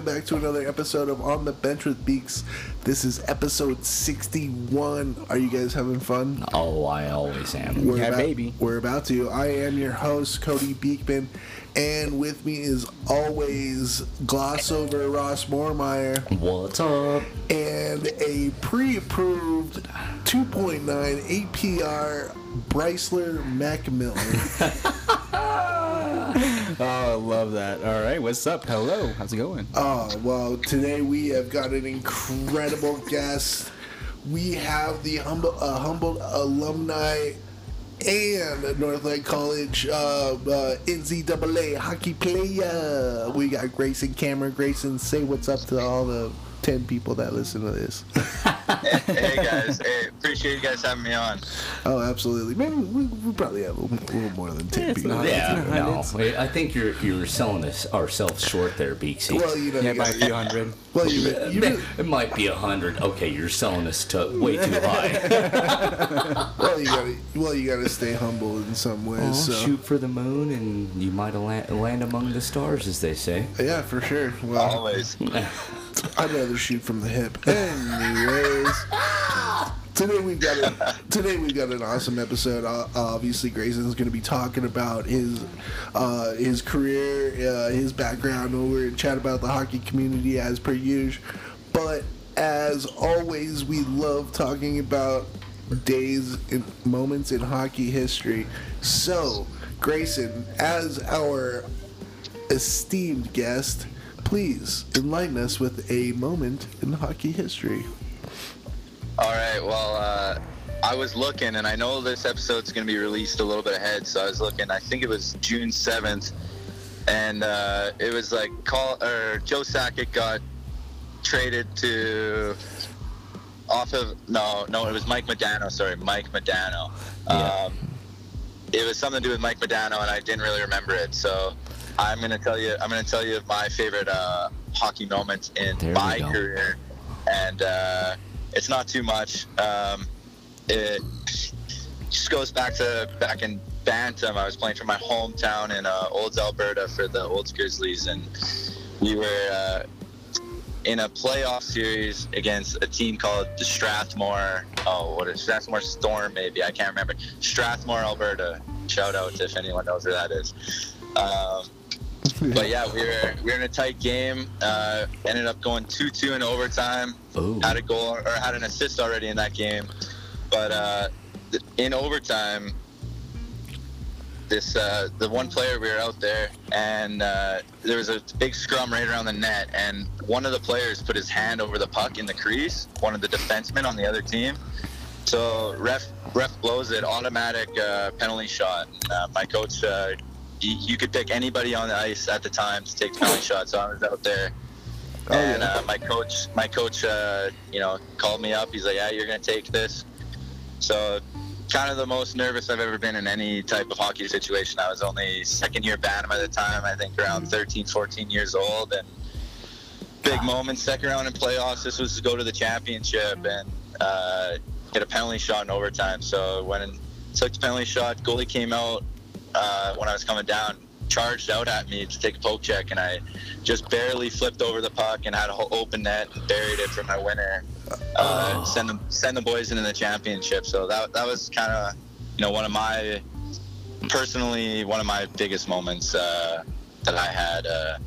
welcome back to another episode of On the Bench with Beaks. This is episode 61. Are you guys having fun? Oh, I always am. We're Yeah, about, baby. We're about to. I am your host, Cody Beekman, and with me is always gloss over Ross Moormeyer What's up? and a pre-approved 2.9 APR Bryceler McMillan. Love that. All right, what's up? Hello, how's it going? Oh, well, today we have got an incredible guest. We have the humble, uh, Humboldt alumni and Northland College uh, uh, NCAA hockey player. We got Grayson Cameron. Grayson, say what's up to all the 10 people that listen to this. hey guys, hey, appreciate you guys having me on. oh, absolutely. Maybe we, we probably have a little, a little more than 10 people. not- Yeah, no. hundreds. I think you're you're selling us ourselves short there, Beaksy. Well, you know, Yeah, you by a gotta- few hundred. well, you, you, really- it might be a hundred. Okay, you're selling us to way too high. well, you gotta, well, you gotta stay humble in some ways. Oh, so. Shoot for the moon, and you might land, land among the stars, as they say. Yeah, for sure. Well, Always. I'd rather shoot from the hip. Anyways, today we've got a, today we've got an awesome episode. Uh, obviously, Grayson's going to be talking about his uh, his career, uh, his background. We're going to chat about the hockey community as per usual. But as always, we love talking about days and moments in hockey history. So, Grayson, as our esteemed guest, please enlighten us with a moment in hockey history. All right. Well, uh, I was looking, and I know this episode's going to be released a little bit ahead, so I was looking. I think it was June seventh, and uh, it was like call or Joe Sakic got traded to off of no, no, it was Mike Modano. Sorry, Mike Modano. Yeah. Um, it was something to do with Mike Modano, and I didn't really remember it. So I'm gonna tell you. I'm gonna tell you my favorite uh, hockey moments in There my career, and uh, it's not too much. Um, it just goes back to back in Bantam. I was playing for my hometown in uh, Olds, Alberta, for the Olds Grizzlies, and we were uh, in a playoff series against a team called the Strathmore. Oh, what is Strathmore Storm? Maybe I can't remember. Strathmore, Alberta. Shout out if anyone knows where that is. Um, but yeah, we were we were in a tight game. Uh, ended up going two two in overtime. Ooh. Had a goal or had an assist already in that game, but uh, th- in overtime, this uh, the one player we were out there, and uh, there was a big scrum right around the net, and one of the players put his hand over the puck in the crease. One of the defensemen on the other team. So ref ref blows it, automatic uh, penalty shot. Uh, my coach, uh, you, you could pick anybody on the ice at the time to take penalty shots. So I was out there, Oh, and yeah. uh, my coach, my coach, uh, you know, called me up. He's like, "Yeah, you're gonna take this." So, kind of the most nervous I've ever been in any type of hockey situation. I was only second year Bantam at the time. I think around 13, 14 years old, and big moment, second round in playoffs. This was to go to the championship and uh, get a penalty shot in overtime. So when took the penalty shot, goalie came out uh, when I was coming down, charged out at me to take a poke check, and I just barely flipped over the puck and had a whole open net and buried it for my winner. Uh, Send them, send the boys into the championship. So that that was kind of, you know, one of my personally one of my biggest moments uh, that I had. Uh,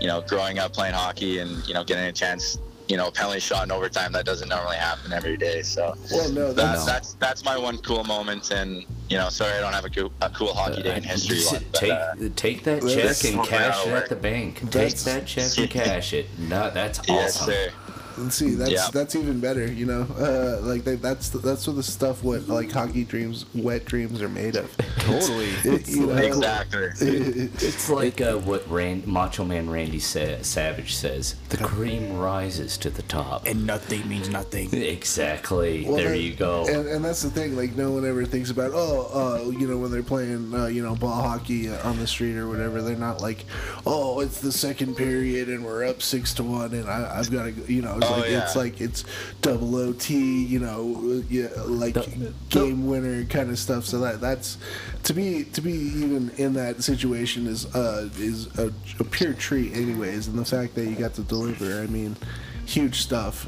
you know, growing up playing hockey and you know getting a chance, you know, penalty shot in overtime that doesn't normally happen every day. So Well, no, that's that's that's that's my one cool moment. And you know, sorry I don't have a cool, a cool hockey day in history. Just one, but, take uh, take that check and cash it at the bank. Take That's- that check and cash it. No, that's awesome. yes, sir. Let's see, that's Yeah. that's even better. You know, uh, like that, that's that's what the stuff what like hockey dreams, wet dreams are made of. Totally. It- you know, Exactly. It's like uh, what Rand, Macho Man Randy Sa- Savage says: "The cream rises to the top." And nothing means nothing. Exactly. Well, there that- you go. And, and that's the thing. Like no one ever thinks about oh, uh, you know, when they're playing, uh, you know, ball hockey uh, on the street or whatever. They're not like, oh, it's the second period and we're up six to one, and I, I've got to, you know, songs. Oh, like yeah. it's like it's double OT, you know, yeah, like The- game winner kind of stuff. So that that's to be to be even in that situation is uh is a, a pure treat, anyways. And the fact that you got to deliver, I mean, huge stuff.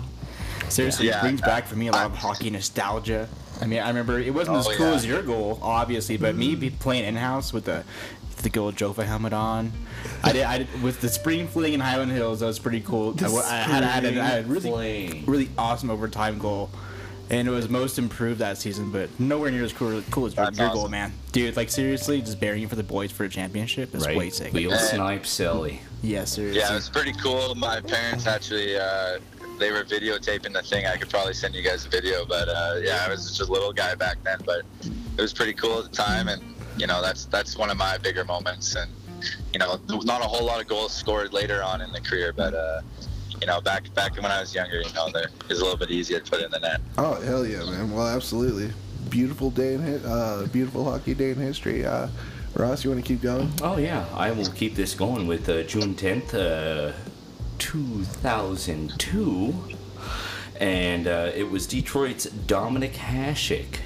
Seriously, Yeah. it brings back for me a lot of hockey nostalgia. I mean, I remember it wasn't as Oh, cool yeah. as your goal, obviously, but me be playing in house with the the gold Jofa helmet on. I did, I did with the spring fling in Highland Hills. That was pretty cool. I, I had, I had, a, I had a really Fling. really awesome overtime goal. And it was most improved that season, but nowhere near as cool, cool as your, That's your goal, man. Dude, like seriously, just burying it for the boys for a championship is right? way sick. Wheel Yeah. snipe silly. Yeah, seriously. Yeah, it was pretty cool. My parents actually, uh, they were videotaping the thing. I could probably send you guys a video, but uh, yeah, I was just a little guy back then, but it was pretty cool at the time, and you know, that's that's one of my bigger moments, and you know, not a whole lot of goals scored later on in the career, but uh, you know, back back when I was younger, you know, there is a little bit easier to put in the net. Oh hell yeah, man! Well, absolutely, beautiful day in hi- uh, beautiful hockey day in history. Uh, Ross, you want to keep going? Oh yeah, I will keep this going with uh, June tenth, uh, two thousand two, and uh, it was Detroit's Dominik Hasek,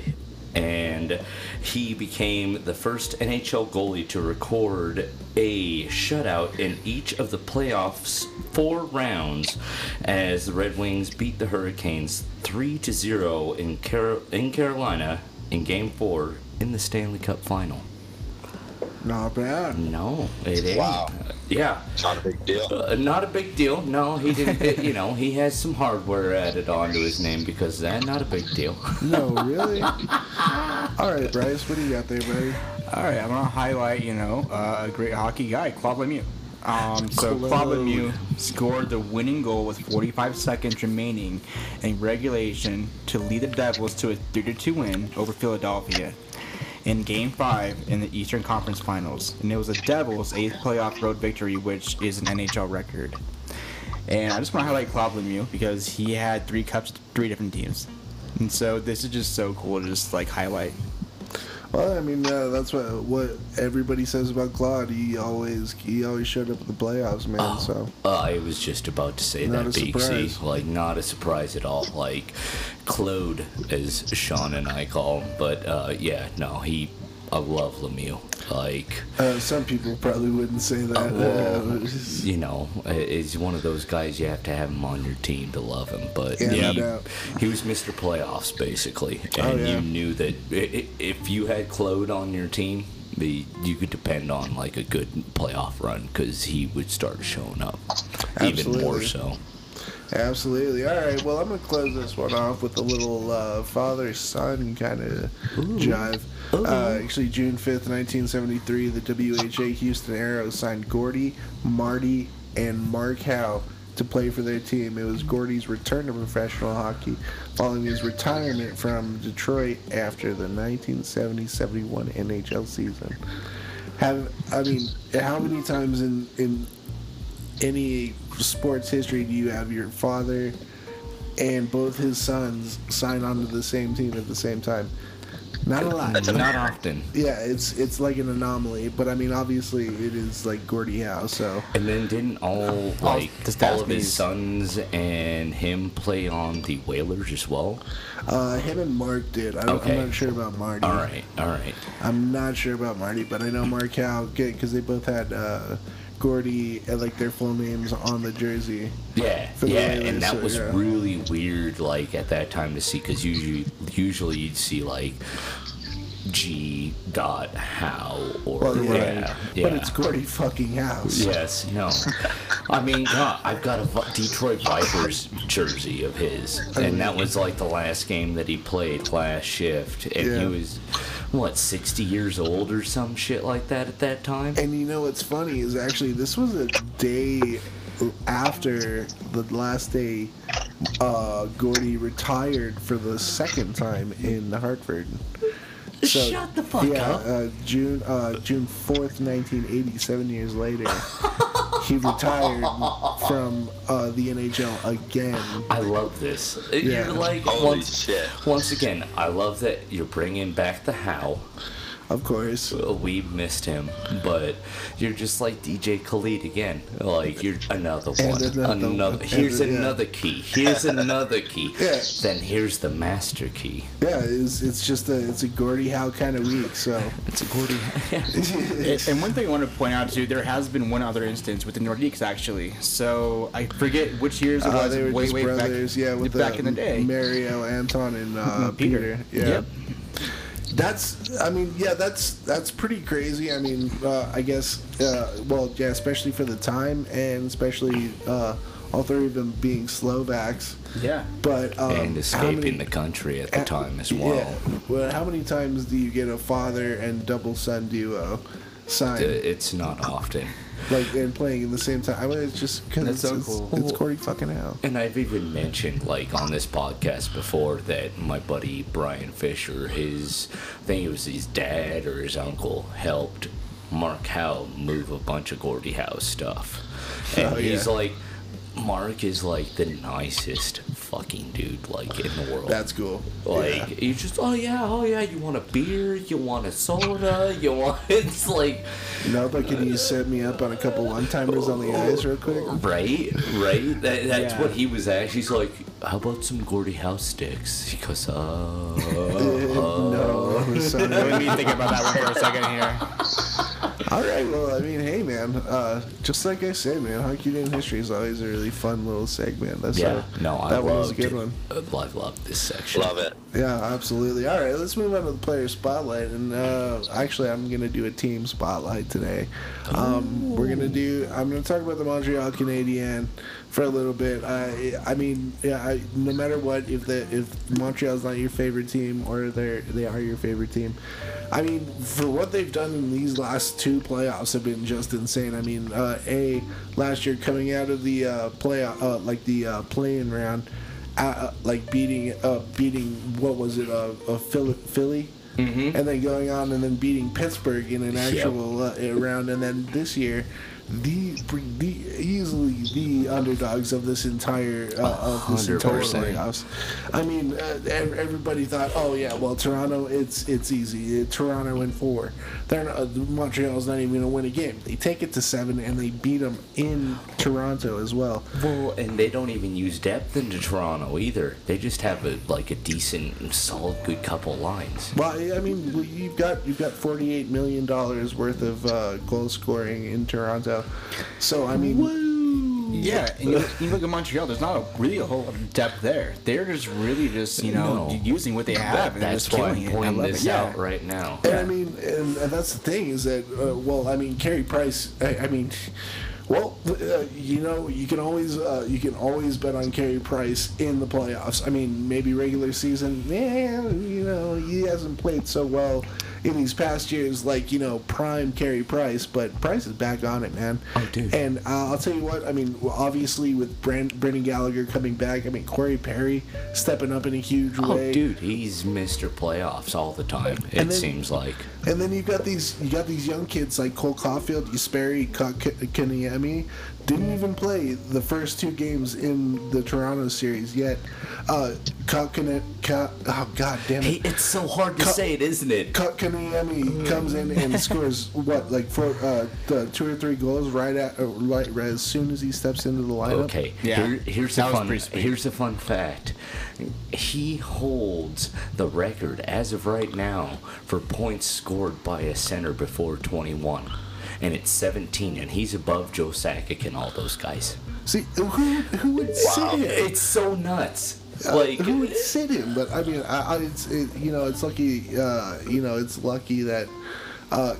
and he became the first NHL goalie to record a shutout in each of the playoffs four rounds, as the Red Wings beat the Hurricanes three to zero in Car- in Carolina in Game Four in the Stanley Cup Final. Not bad. No, it ain't. Wow. Yeah. It's not a big deal. Uh, not a big deal. No, he didn't. it- you know, he has some hardware added onto his name because that. Not a big deal. No, really. All right, Bryce, what do you got there, buddy? All right, I'm gonna highlight, you know, uh, a great hockey guy, Claude Lemieux. Um, so Claude. Claude Lemieux scored the winning goal with 45 seconds remaining in regulation to lead the Devils to a 3-2 win over Philadelphia in Game 5 in the Eastern Conference Finals. And it was the Devils' eighth playoff road victory, which is an NHL record. And I just want to highlight Claude Lemieux because he had three cups, three different teams. And so this is just so cool to just like highlight. Well, I mean, uh, that's what what everybody says about Claude. He always he always showed up at the playoffs, man. So Uh, I was just about to say Not that, Beaksy. Like, not a surprise at all. Like, Claude, as Sean and I call him. But, uh, yeah, no, he. I love Lemieux. Like, uh, some people probably wouldn't say that. well, Uh, you know, he's one of those guys you have to have him on your team to love him. But Yeah, he, he was Mr. Playoffs basically, and Oh, yeah. you knew that if you had Claude on your team, the, you could depend on like a good playoff run because he would start showing up even more so. Absolutely. All right. Well, I'm gonna close this one off with a little uh, father-son kind of jive. Uh, actually, June 5th, 1973, the WHA Houston Aeros signed Gordie, Marty, and Mark Howe to play for their team. It was Gordie's return to professional hockey following his retirement from Detroit after the 1970-71 NHL season. Have I mean, how many times in in any sports history do you have your father and both his sons sign on to the same team at the same time? Not a lot. That's Not often. Yeah, it's it's like an anomaly, but I mean, obviously, it is like Gordie Howe. So And then didn't all like the stats all of his sons and him play on the Whalers as well? uh, him and Mark did. I don't, Okay. I'm not sure about Marty. All right, all right. I'm not sure about Marty, but I know Mark Howe because they both had uh, Gordie and like their full names on the jersey. Yeah, yeah, and that so, was yeah. really weird. Like at that time to see, because usually, usually you'd see like G. Dot Howe or Well, yeah, yeah, yeah. but it's Gordie fucking House. Yes, no. I mean, God, I've got a Detroit Vipers jersey of his, and that was like the last game that he played last shift, and Yeah. he was what sixty years old or some shit like that at that time. And you know what's funny is actually this was a day after the last day uh, Gordie retired for the second time in Hartford. So, Shut the fuck yeah, up. Uh, June uh, June fourth, nineteen eighty, seven years later, he retired from uh, the NHL again. I love this. Yeah. You're like Holy once, shit. once again, I love that you're bringing back the Howe. Of course. We missed him, but you're just like DJ Khaled again. Like you're another one, another another. one. Here's And, yeah. another key. Here's another key. Yeah. Then here's the master key. Yeah, it's, it's just a it's a Gordie Howe kind of week. So It's a Gordie. And- And one thing I want to point out too, there has been one other instance with the Nordiques actually. So I forget which years it uh, was. they were way, way brothers. back, yeah, with back uh, in the day. Mario, Anton, and uh, Peter. Peter. Yeah. Yep. That's, I mean, yeah, that's that's pretty crazy. I mean, uh, I guess, uh, well, yeah, especially for the time, and especially uh, all three of them being Slovaks. Yeah. But um, and escaping many- the country at the uh, time as well. Yeah. Well, how many times do you get a father and double son duo signed, Uh, It's not often. Like and playing in the same time? I mean, it's just because That's it's, so it's, cool. it's Corey fucking Howe. And I've even mentioned, like, on this podcast before, that my buddy Brian Fisher, his, I think it was his dad or his uncle, helped Mark Howe move a bunch of Gordie Howe stuff. Oh, and Oh, he's like, Mark is like the nicest fucking dude, like, in the world. That's cool. Like Yeah. you just oh yeah oh yeah you want a beer you want a soda you want it's like You know, but can you set me up on a couple one timers on the ice real quick? Right, right. That, that's Yeah. what he was actually. He's like, "How about some Gordie House sticks?" He goes, "Uh." no, sorry. Let me think about that one for a second here. All right, well, I mean, hey, man, uh, just like I said, man, Hockey Day in History is always a really fun little segment. That's yeah, a, no, I that one was a good it. one. Uh, I love this section. Love it. Yeah, absolutely. All right, let's move on to the player spotlight. And uh, actually, I'm to do a team spotlight today. Um, we're to do, I'm to talk about the Montreal Canadiens for a little bit. I, I mean, yeah, I, no matter what, if the if Montreal's not your favorite team or they they are your favorite team, I mean, for what they've done in these last two playoffs have been just insane. I mean, uh, a last year coming out of the uh, play uh, like the uh, play-in round uh, like beating uh, beating what was it uh, a Philly, Philly? Mm-hmm. and then going on and then beating Pittsburgh in an actual uh, round, and then this year, the, the easily the underdogs of this entire uh, of this entire 100%. playoffs. I mean, uh, everybody thought, oh yeah, well Toronto, it's it's easy. Uh, Toronto in four. They're not, uh, Montreal's not even gonna win a game. They take it to seven and they beat them in Toronto as well. Well, and they don't even use depth into Toronto either. They just have a like a decent, solid, good couple lines. Well, I mean, you've got you've got forty eight million dollars worth of uh, goal scoring in Toronto, so I mean, Yeah, and you, you look at Montreal. There's not a, really a whole lot of depth there. They're just really just you know No. using what they have and That's just why killing I'm it. I pointing love this it. Yeah. right now. and I mean, and, and that's the thing is that uh, well, I mean, Carey Price. I, I mean, well, uh, you know, you can always uh, you can always bet on Carey Price in the playoffs. I mean, maybe regular season, yeah, you know, he hasn't played so well. In these past years, like you know, prime Carey Price, but Price is back on it, man. Oh, dude. And uh, I'll tell you what, I mean, obviously with Brand- Brendan Gallagher coming back, I mean, Corey Perry stepping up in a huge Oh, way. dude, he's Mr. Playoffs all the time. It then- seems like. And then you've got these you got these young kids like Cole Caufield, Usperi, Kanyemi, didn't even play the first two games in the Toronto series yet. Uh, Kakane, Ka, oh god damn Hey, it. it's so hard to Cut- say it, isn't it? Kanyemi comes in and scores what like four, uh, the two or three goals right at uh, right, right as soon as he steps into the lineup. Okay, Yeah, here, here's that a was fun. pretty sweet. Here's a fun fact. He holds the record as of right now for points scored by a center before 21, and it's 17, and he's above Joe Sakic and all those guys. See, who who would sit him? It's so nuts. Uh, Like who would sit him? But I mean, I, I it's it, you know it's lucky uh, you know it's lucky that uh,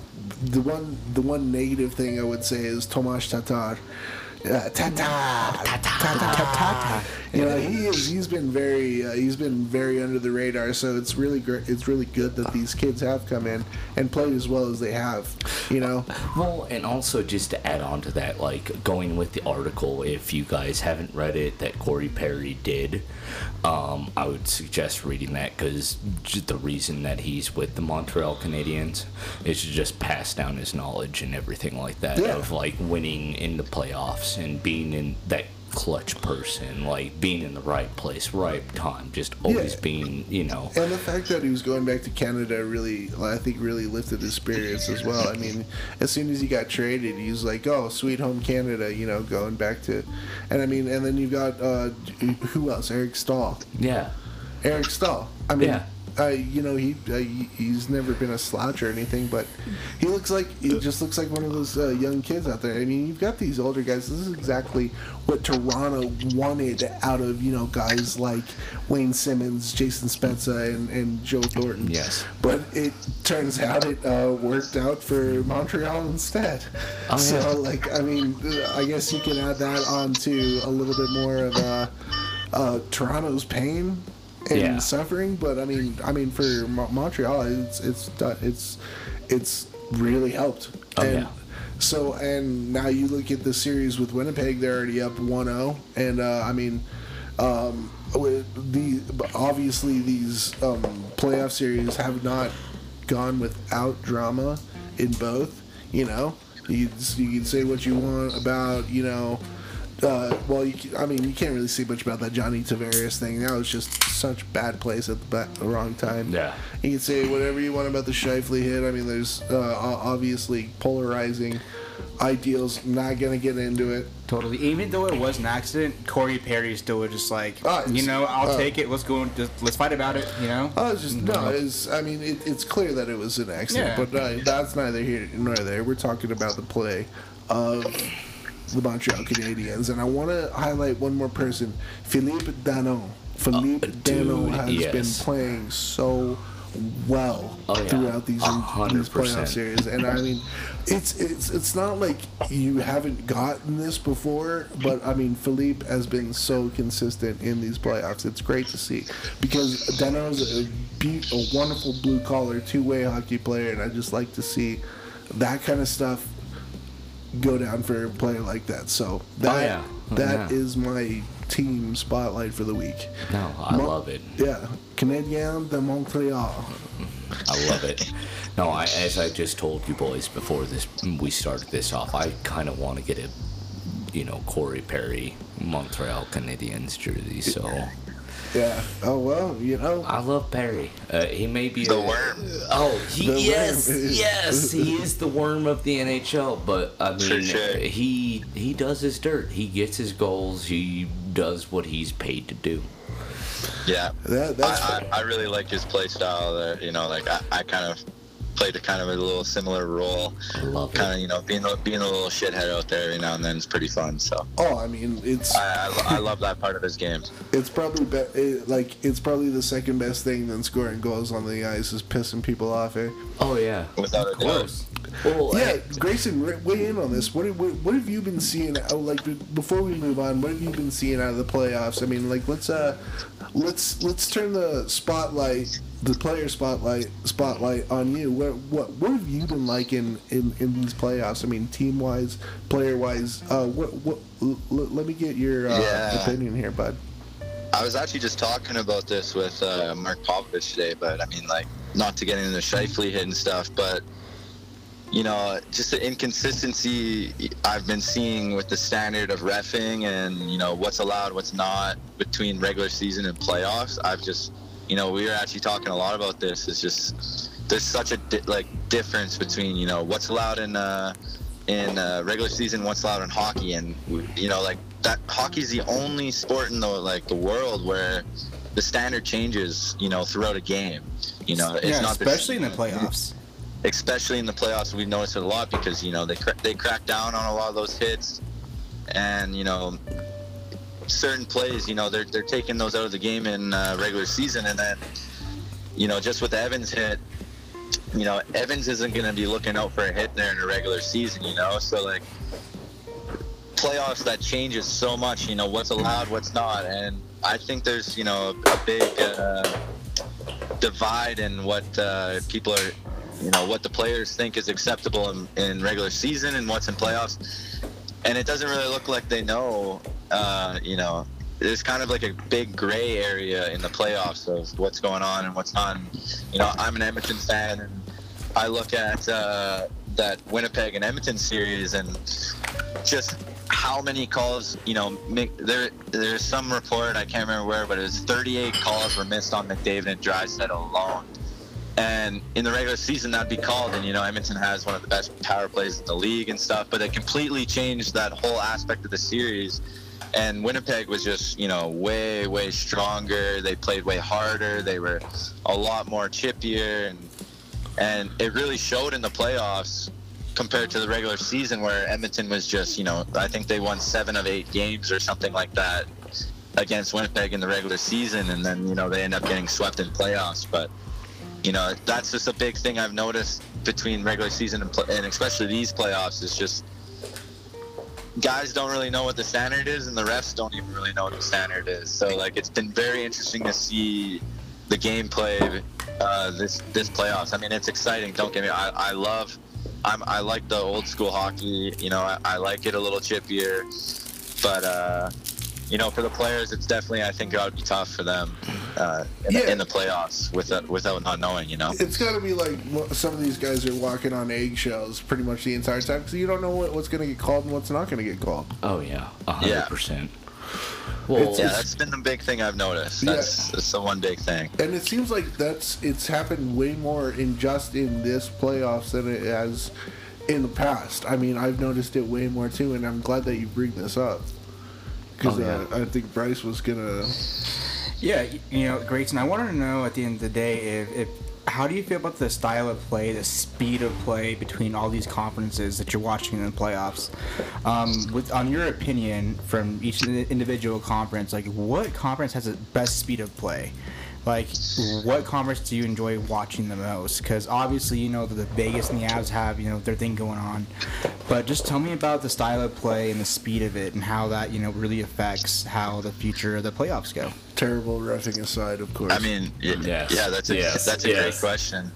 the one the one negative thing I would say is Tomas Tatar. Uh, You know he is. He's been very. Uh, he's been very under the radar. So it's really great. It's really good that these kids have come in and played as well as they have. You know. Well, and also just to add on to that, like going with the article, if you guys haven't read it, that Corey Perry did, um, I would suggest reading that because the reason that he's with the Montreal Canadiens is to just pass down his knowledge and everything like that Yeah. of like winning in the playoffs and being in that clutch person, like being in the right place, right time, just always Yeah. being, you know. And the fact that he was going back to Canada really, I think, really lifted his spirits as well. I mean, as soon as he got traded, he was like, "Oh, sweet home Canada," you know, going back to, and I mean, and then you've got uh, who else? Eric Staal. Yeah. Eric Staal. I mean, Yeah. Uh, you know, he uh, he's never been a slouch or anything, but he looks like he just looks like one of those uh, young kids out there. I mean, you've got these older guys. This is exactly what Toronto wanted out of you know guys like Wayne Simmonds, Jason Spezza, and, and Joe Thornton. Yes. But it turns out it uh, worked out for Montreal instead. Oh, so, yeah. like, I mean, I guess you can add that on to a little bit more of uh, uh, Toronto's pain and Yeah. suffering. But I mean, I mean, for Mo- Montreal, it's it's it's it's really helped. Oh, and yeah. So and now you look at the series with Winnipeg; they're already up 1-0. and uh, I mean. Um, with the obviously these um, playoff series have not gone without drama in both. You know, you you can say what you want about you know. Uh, well, you, I mean, you can't really see much about that Johnny Tavares thing. That was just such bad place at the, ba- the wrong time. Yeah. You can say whatever you want about the Scheifele hit. I mean, there's uh, obviously polarizing ideals. Not gonna get into it. Totally. Even though it was an accident, Corey Perry still was just like, it's- you know, I'll uh, take it. Let's go. and Just, let's fight about it. You know. Oh, it's just no. It's I mean, it, it's clear that it was an accident, Yeah. but uh, that's neither here nor there. We're talking about the play of the Montreal Canadiens, and I want to highlight one more person, Philippe Danault. Philippe Uh, Danault has yes. been playing so well Oh, yeah. throughout these, these playoff series, and I mean, it's it's it's not like you haven't gotten this before, but I mean, Philippe has been so consistent in these playoffs. It's great to see because Danault's a, a wonderful blue collar two way hockey player, and I just like to see that kind of stuff go down for a player like that. So oh, that yeah. Oh, that yeah. is my team spotlight for the week. No, I love it. Yeah, Canadien de Montreal. I love it. No, I, as I just told you boys before this, we started this off. I kind of want to get a, you know, Corey Perry Montreal Canadiens jersey. So Yeah. Oh well, you know. I love Perry. Uh, he may be The a- worm. Oh, he, The yes, worm. yes, he is the worm of the NHL. But I mean, For sure. he he does his dirt. He gets his goals. He does what he's paid to do. Yeah. That- that's I, I, I really like his play style. There, you know, like I, I kind of played a kind of a little similar role. I love Kind it. of, you know, being a, being a little shithead out there every now and then is pretty fun. So Oh, I mean, it's I, I, I love that part of his game. it's probably be, it, like it's probably the second best thing than scoring goals on the ice is pissing people off. Eh? Oh yeah, Without a of course. doubt. Well, Yeah, Grayson, weigh in on this. What, what what have you been seeing? uh, Like before we move on, what have you been seeing out of the playoffs? I mean, like let's uh, let's let's turn the spotlight, the player spotlight spotlight on you. What what what have you been like in in, in these playoffs? I mean, team wise, player wise. Uh, what what? L- let me get your uh, Yeah. opinion here, bud. I was actually just talking about this with uh, Mark Popovich today, but I mean, like, not to get into the Scheifele hit and stuff, but you know, just the inconsistency I've been seeing with the standard of refing and you know what's allowed, what's not between regular season and playoffs. I've just, you know, we were actually talking a lot about this. It's just there's such a di- like difference between you know what's allowed in uh, in uh, regular season, what's allowed in hockey, and you know like that hockey's the only sport in the like the world where the standard changes, you know, throughout a game. You know, it's yeah, not the- especially in the playoffs. especially in the playoffs, we've noticed it a lot because you know they cra- they crack down on a lot of those hits, and you know certain plays, you know they're they're taking those out of the game in uh, regular season, and then you know just with Evans hit, you know Evans isn't going to be looking out for a hit there in a regular season, you know, so like playoffs that changes so much, you know what's allowed, what's not, and I think there's you know a big. Uh, divide in what uh, people are, you know, what the players think is acceptable in, in regular season and what's in playoffs. And it doesn't really look like they know, uh, you know, there's kind of like a big gray area in the playoffs of what's going on and what's not. You know, I'm an Edmonton fan and I look at uh, that Winnipeg and Edmonton series and just how many calls, you know, there there's some report I can't remember where, but it was 38 calls were missed on McDavid and Draisaitl alone. And in the regular season, that'd be called, and you know, Edmonton has one of the best power plays in the league and stuff. But it completely changed that whole aspect of the series. And Winnipeg was just, you know, way, way stronger. They played way harder. They were a lot more chippier, and and it really showed in the playoffs compared to the regular season where Edmonton was just, you know, I think they won seven of eight games or something like that against Winnipeg in the regular season, and then you know they end up getting swept in playoffs. But you know that's just a big thing I've noticed between regular season and, pl- and especially these playoffs is just guys don't really know what the standard is, and the refs don't even really know what the standard is. So like it's been very interesting to see the gameplay uh, this this playoffs. I mean, it's exciting. Don't get me. I, I love. I'm, I like the old school hockey. You know, I, I like it a little chippier, but uh, you know, for the players, it's definitely I think it would be tough for them uh, in, Yeah. in the playoffs without without not knowing. You know. It's got to be like some of these guys are walking on eggshells pretty much the entire time because you don't know what, what's going to get called and what's not going to get called. Oh yeah, a hundred Yeah. percent. Well, It's- Yeah, that's been the big thing I've noticed. Yeah. That's, that's the one big thing. And it seems like that's it's happened way more in just in this playoffs than it has in the past. I mean, I've noticed it way more too, and I'm glad that you bring this up because Oh, yeah. uh, I think Bryce was gonna. Yeah, you know, Grayson, I wanted to know at the end of the day if, if how do you feel about the style of play, the speed of play between all these conferences that you're watching in the playoffs? Um, with on your opinion from each individual conference, like what conference has the best speed of play? Like, what conference do you enjoy watching the most? Because obviously, you know that the Vegas and the Avs have, you know, their thing going on. But just tell me about the style of play and the speed of it, and how that, you know, really affects how the future of the playoffs go. Terrible roughing aside, of course. I mean, y- Yes. yeah, that's a Yes. that's a Yes. great question.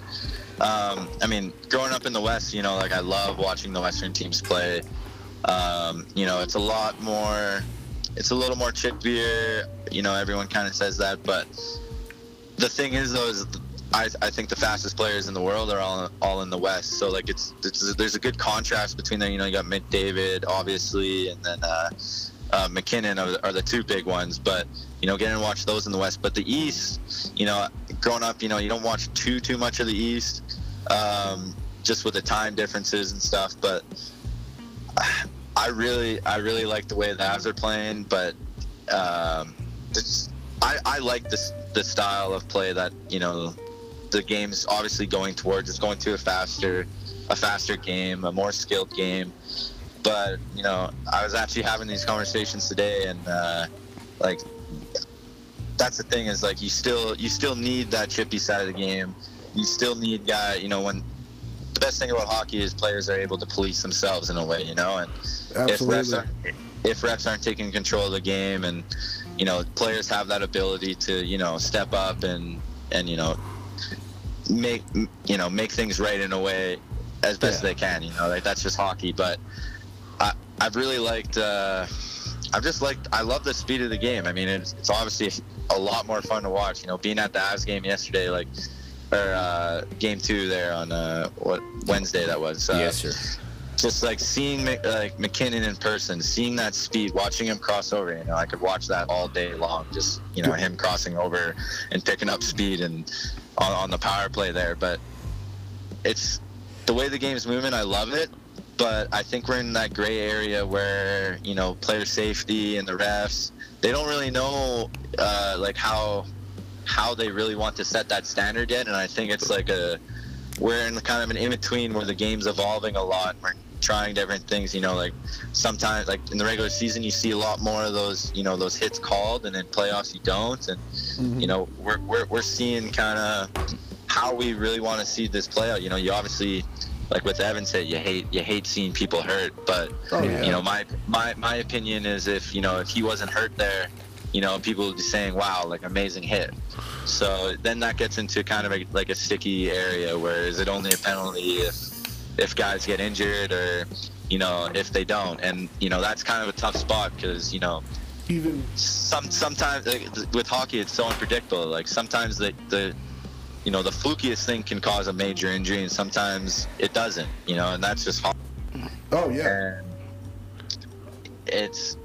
Um, I mean, growing up in the West, you know, like I love watching the Western teams play. Um, you know, it's a lot more, it's a little more chippier. You know, everyone kind of says that, but the thing is, though, is I, I think the fastest players in the world are all all in the West. So like it's, it's there's a good contrast between there. You know, you got McDavid, obviously, and then uh, uh, MacKinnon are, the- are the two big ones. But you know, getting to watch those in the West. But the East, you know, growing up, you know, you don't watch too too much of the East, um, just with the time differences and stuff. But I really I really like the way the Avs are playing, but um, it's, I I like this the style of play that you know the game's obviously going towards. It's going to a faster a faster game, a more skilled game. But you know, I was actually having these conversations today, and uh, like that's the thing is like you still you still need that chippy side of the game. You still need guy. You know when the best thing about hockey is players are able to police themselves in a way. You know, and if refs, aren't, if refs aren't taking control of the game and you know players have that ability to you know step up and and you know make you know make things right in a way as best Yeah. they can you know like that's just hockey but I, I've really liked uh, I've just liked I love the speed of the game I mean it's, it's obviously a lot more fun to watch you know being at the Avs game yesterday like or uh, game two there on uh, what Wednesday that was uh, yes, sir. Just like seeing like MacKinnon in person, seeing that speed, watching him cross over. You know, I could watch that all day long. Just you know, him crossing over and picking up speed and on, on the power play there. But it's the way the game's moving. I love it. But I think we're in that gray area where you know player safety and the refs they don't really know uh, like how how they really want to set that standard yet. And I think it's like a we're in kind of an in between where the game's evolving a lot. We're trying different things. You know, like sometimes, like in the regular season, you see a lot more of those, you know, those hits called, and in playoffs you don't. And mm-hmm. you know, we're we're, we're seeing kind of how we really want to see this play out. You know, you obviously. Like with Evan said, you hate you hate seeing people hurt, but Oh, yeah. you know my my my opinion is if you know if he wasn't hurt there, you know people would be saying wow like amazing hit. So then that gets into kind of a, like a sticky area where is it only a penalty if if guys get injured or you know if they don't, and you know that's kind of a tough spot because you know Even some sometimes like, with hockey it's so unpredictable. Like sometimes the the you know the flukiest thing can cause a major injury, and sometimes it doesn't. You know, and that's just hockey. oh yeah, And it's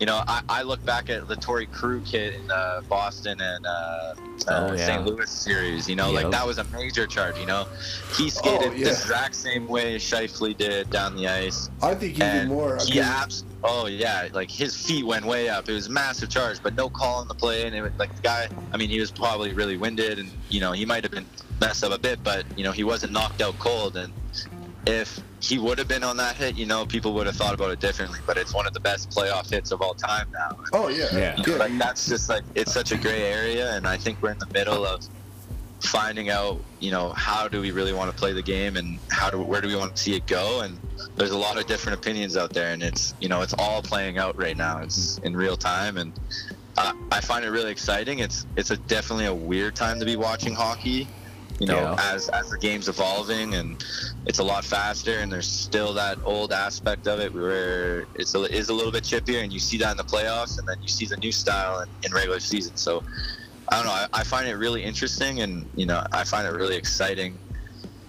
you know, I, I look back at the Torey Krug kid in uh, Boston and uh, uh, Oh, yeah. St. Louis series. You know, Yep. like that was a major charge. You know, he skated Oh, yeah. the exact same way Scheifele did down the ice. I think he and more. He 'cause- abs- oh yeah, like his feet went way up. It was a massive charge, but no call on the play. And it was like the guy. I mean, he was probably really winded, and you know, he might have been messed up a bit, but you know, he wasn't knocked out cold. And if he would have been on that hit, you know, people would have thought about it differently. But it's one of the best playoff hits of all time now. oh yeah, Yeah. You know, like that's just like it's such a gray area, and I think we're in the middle of finding out, you know, how do we really want to play the game, and how do where do we want to see it go, and there's a lot of different opinions out there, and it's you know it's all playing out right now. It's in real time, and uh, I find it really exciting. It's it's a definitely a weird time to be watching hockey. You know, Yeah. as as the game's evolving and it's a lot faster, and there's still that old aspect of it where it's a, is a little bit chippier, and you see that in the playoffs, and then you see the new style in, in regular season. So I don't know. I, I find it really interesting, and you know, I find it really exciting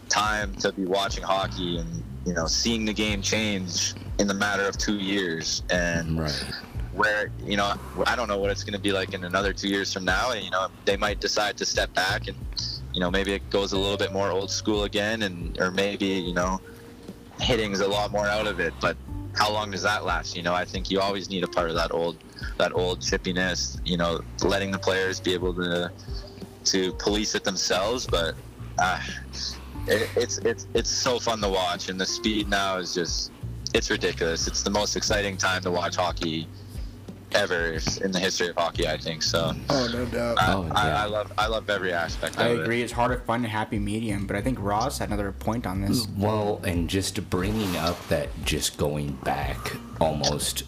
time to be watching hockey and you know seeing the game change in the matter of two years and Right. where you know I don't know what it's going to be like in another two years from now. And you know they might decide to step back and you know maybe it goes a little bit more old school again, and or maybe you know hitting's a lot more out of it. But how long does that last? You know I think you always need a part of that old that old chippiness. You know letting the players be able to to police it themselves, but. Uh, it, it's it's it's so fun to watch, and the speed now is just it's ridiculous. It's the most exciting time to watch hockey ever in the history of hockey, I think. So Oh no doubt. I, Oh, I, yeah. I love I love every aspect. I of agree. It. It's hard to find a happy medium, but I think Ross had another point on this. Well, and just bringing up that just going back almost,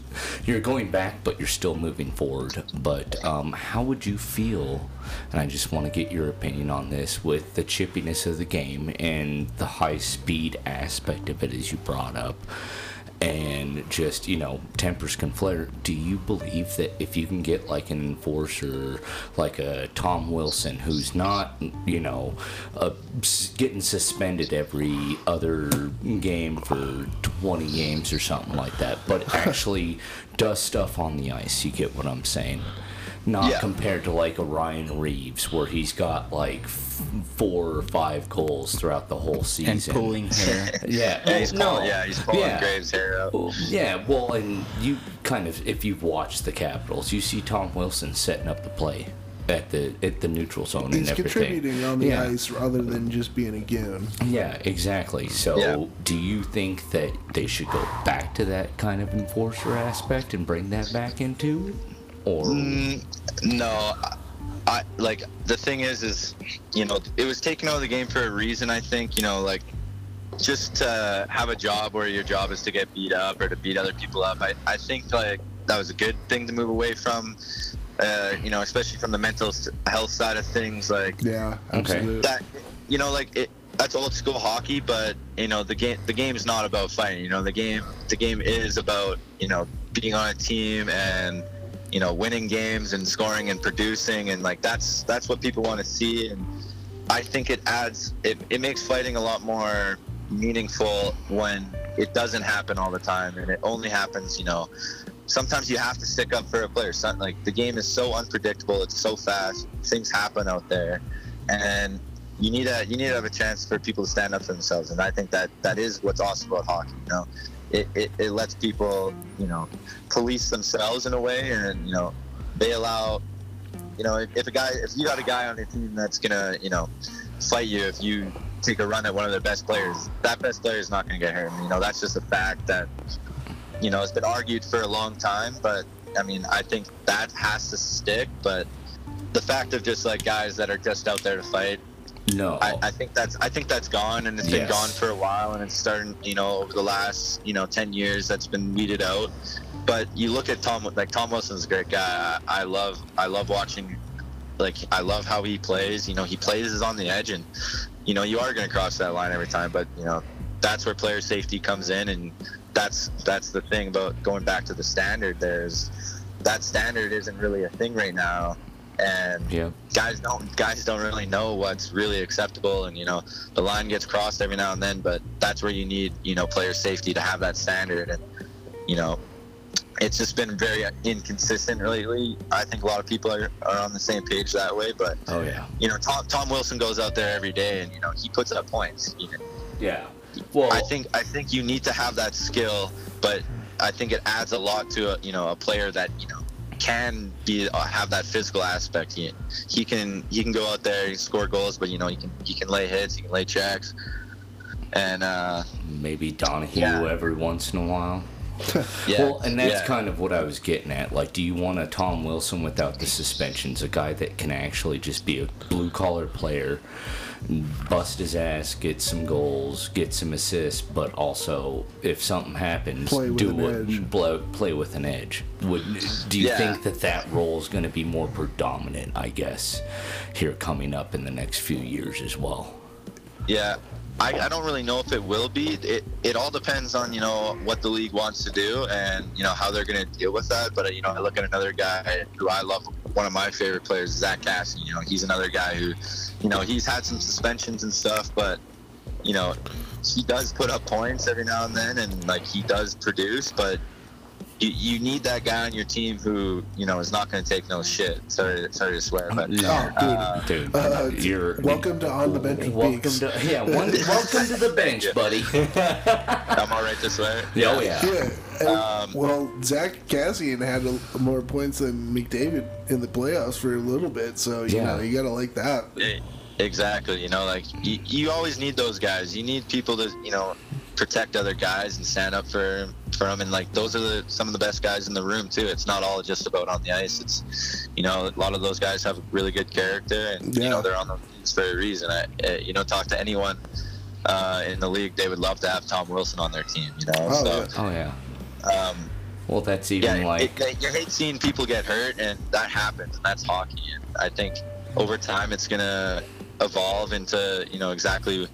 you're going back, but you're still moving forward. But um, how would you feel? And I just want to get your opinion on this with the chippiness of the game and the high speed aspect of it, as you brought up. And just, you know, tempers can flare. Do you believe that if you can get like an enforcer like a Tom Wilson, who's not, you know, uh, getting suspended every other game for 20 games or something like that, but actually does stuff on the ice? You get what I'm saying? Not Yeah. compared to like a Ryan Reaves, where he's got like f- four or five goals throughout the whole season. And pulling hair. Yeah, Yeah, he's no, pulling, yeah, he's pulling yeah. Graves' hair out. Yeah, well, and you kind of, if you've watched the Capitals, you see Tom Wilson setting up the play at the at the neutral zone He's and everything. contributing on the yeah. ice rather than just being a goon. Yeah, exactly. So, Yeah. do you think that they should go back to that kind of enforcer aspect and bring that back into it, or Mm, no, I, I like the thing is, is you know, it was taken out of the game for a reason. I think you know, like just to have a job where your job is to get beat up or to beat other people up. I, I think like that was a good thing to move away from. Uh, you know, especially from the mental health side of things, like Yeah, absolutely. that you know like it that's old school hockey but you know the game the game's not about fighting you know the game the game is about you know being on a team and you know winning games and scoring and producing and like that's that's what people want to see and i think it adds it, it makes fighting a lot more meaningful when it doesn't happen all the time and it only happens you know sometimes you have to stick up for a player. Like the game is so unpredictable it's so fast things happen out there and you need a you need to have a chance for people to stand up for themselves and i think that that is what's awesome about hockey you know it, it, it lets people you know police themselves in a way and you know they allow you know if, if a guy if you got a guy on your team that's gonna you know fight you if you take a run at one of their best players that best player is not gonna get hurt. You know that's just a fact that you know it's been argued for a long time but i mean i think that has to stick but the fact of just like guys that are just out there to fight no? I, I think that's I think that's gone, and it's been gone for a while, and it's starting, you know, over the last, you know, ten years that's been weeded out. But you look at Tom, like Tom Wilson's a great guy. I, I love I love watching, like I love how he plays. You know, he plays on the edge, and you know, you are going to cross that line every time. But you know, that's where player safety comes in, and that's that's the thing about going back to the standard. There's that standard isn't really a thing right now, and Yep. guys don't guys don't really know what's really acceptable and you know the line gets crossed every now and then but that's where you need you know player safety to have that standard and you know it's just been very inconsistent lately. I think a lot of people are, are on the same page that way, but Oh yeah. you know, Tom Tom Wilson goes out there every day, and you know he puts up points. You know, Yeah. Well, I think I think you need to have that skill, but I think it adds a lot to a you know a player that you know can be uh, have that physical aspect. He he can he can go out there and score goals, but you know he can he can lay hits, he can lay checks, and uh, maybe Donahue Yeah. every once in a while. yeah, Well, and that's yeah. kind of what I was getting at. Like, do you want a Tom Wilson without the suspensions? A guy that can actually just be a blue collar player, bust his ass, get some goals, get some assists, but also if something happens, Play with do an it, edge. Blow, play with an edge. Would do you Yeah. think that that role is going to be more predominant? I guess here coming up in the next few years as well. Yeah, I, I don't really know if it will be. It it all depends on you know what the league wants to do and you know how they're going to deal with that. But uh, you know, I look at another guy who I love. One of my favorite players, Zack Kassian. You know, he's another guy who, you know, he's had some suspensions and stuff, but you know, he does put up points every now and then, and like he does produce. But you, you need that guy on your team who you know is not going to take no shit. Sorry, sorry to swear, but Oh, dude. uh, Dude, Uh, you're welcome to On the Bench with Welcome Beaks. to yeah, one, welcome to the bench, buddy. I'm all right to swear. Oh yeah. Yeah. and- Um, well, Zack Kassian had a, more points than McDavid in the playoffs for a little bit, so you Yeah. know you gotta like that. Exactly. You know, like you, you always need those guys. You need people to, you know, protect other guys and stand up for for them. And like those are the some of the best guys in the room too. It's not all just about on the ice. It's, you know, a lot of those guys have really good character, and you know they're on the teams for a reason. I, eh, you know, talk to anyone uh, in the league, they would love to have Tom Wilson on their team. You know, Oh, so Oh yeah. um, Well, that's yeah, even like it, you hate seeing people get hurt, and that happens, and that's hockey. And I think over time, it's gonna evolve into you know exactly.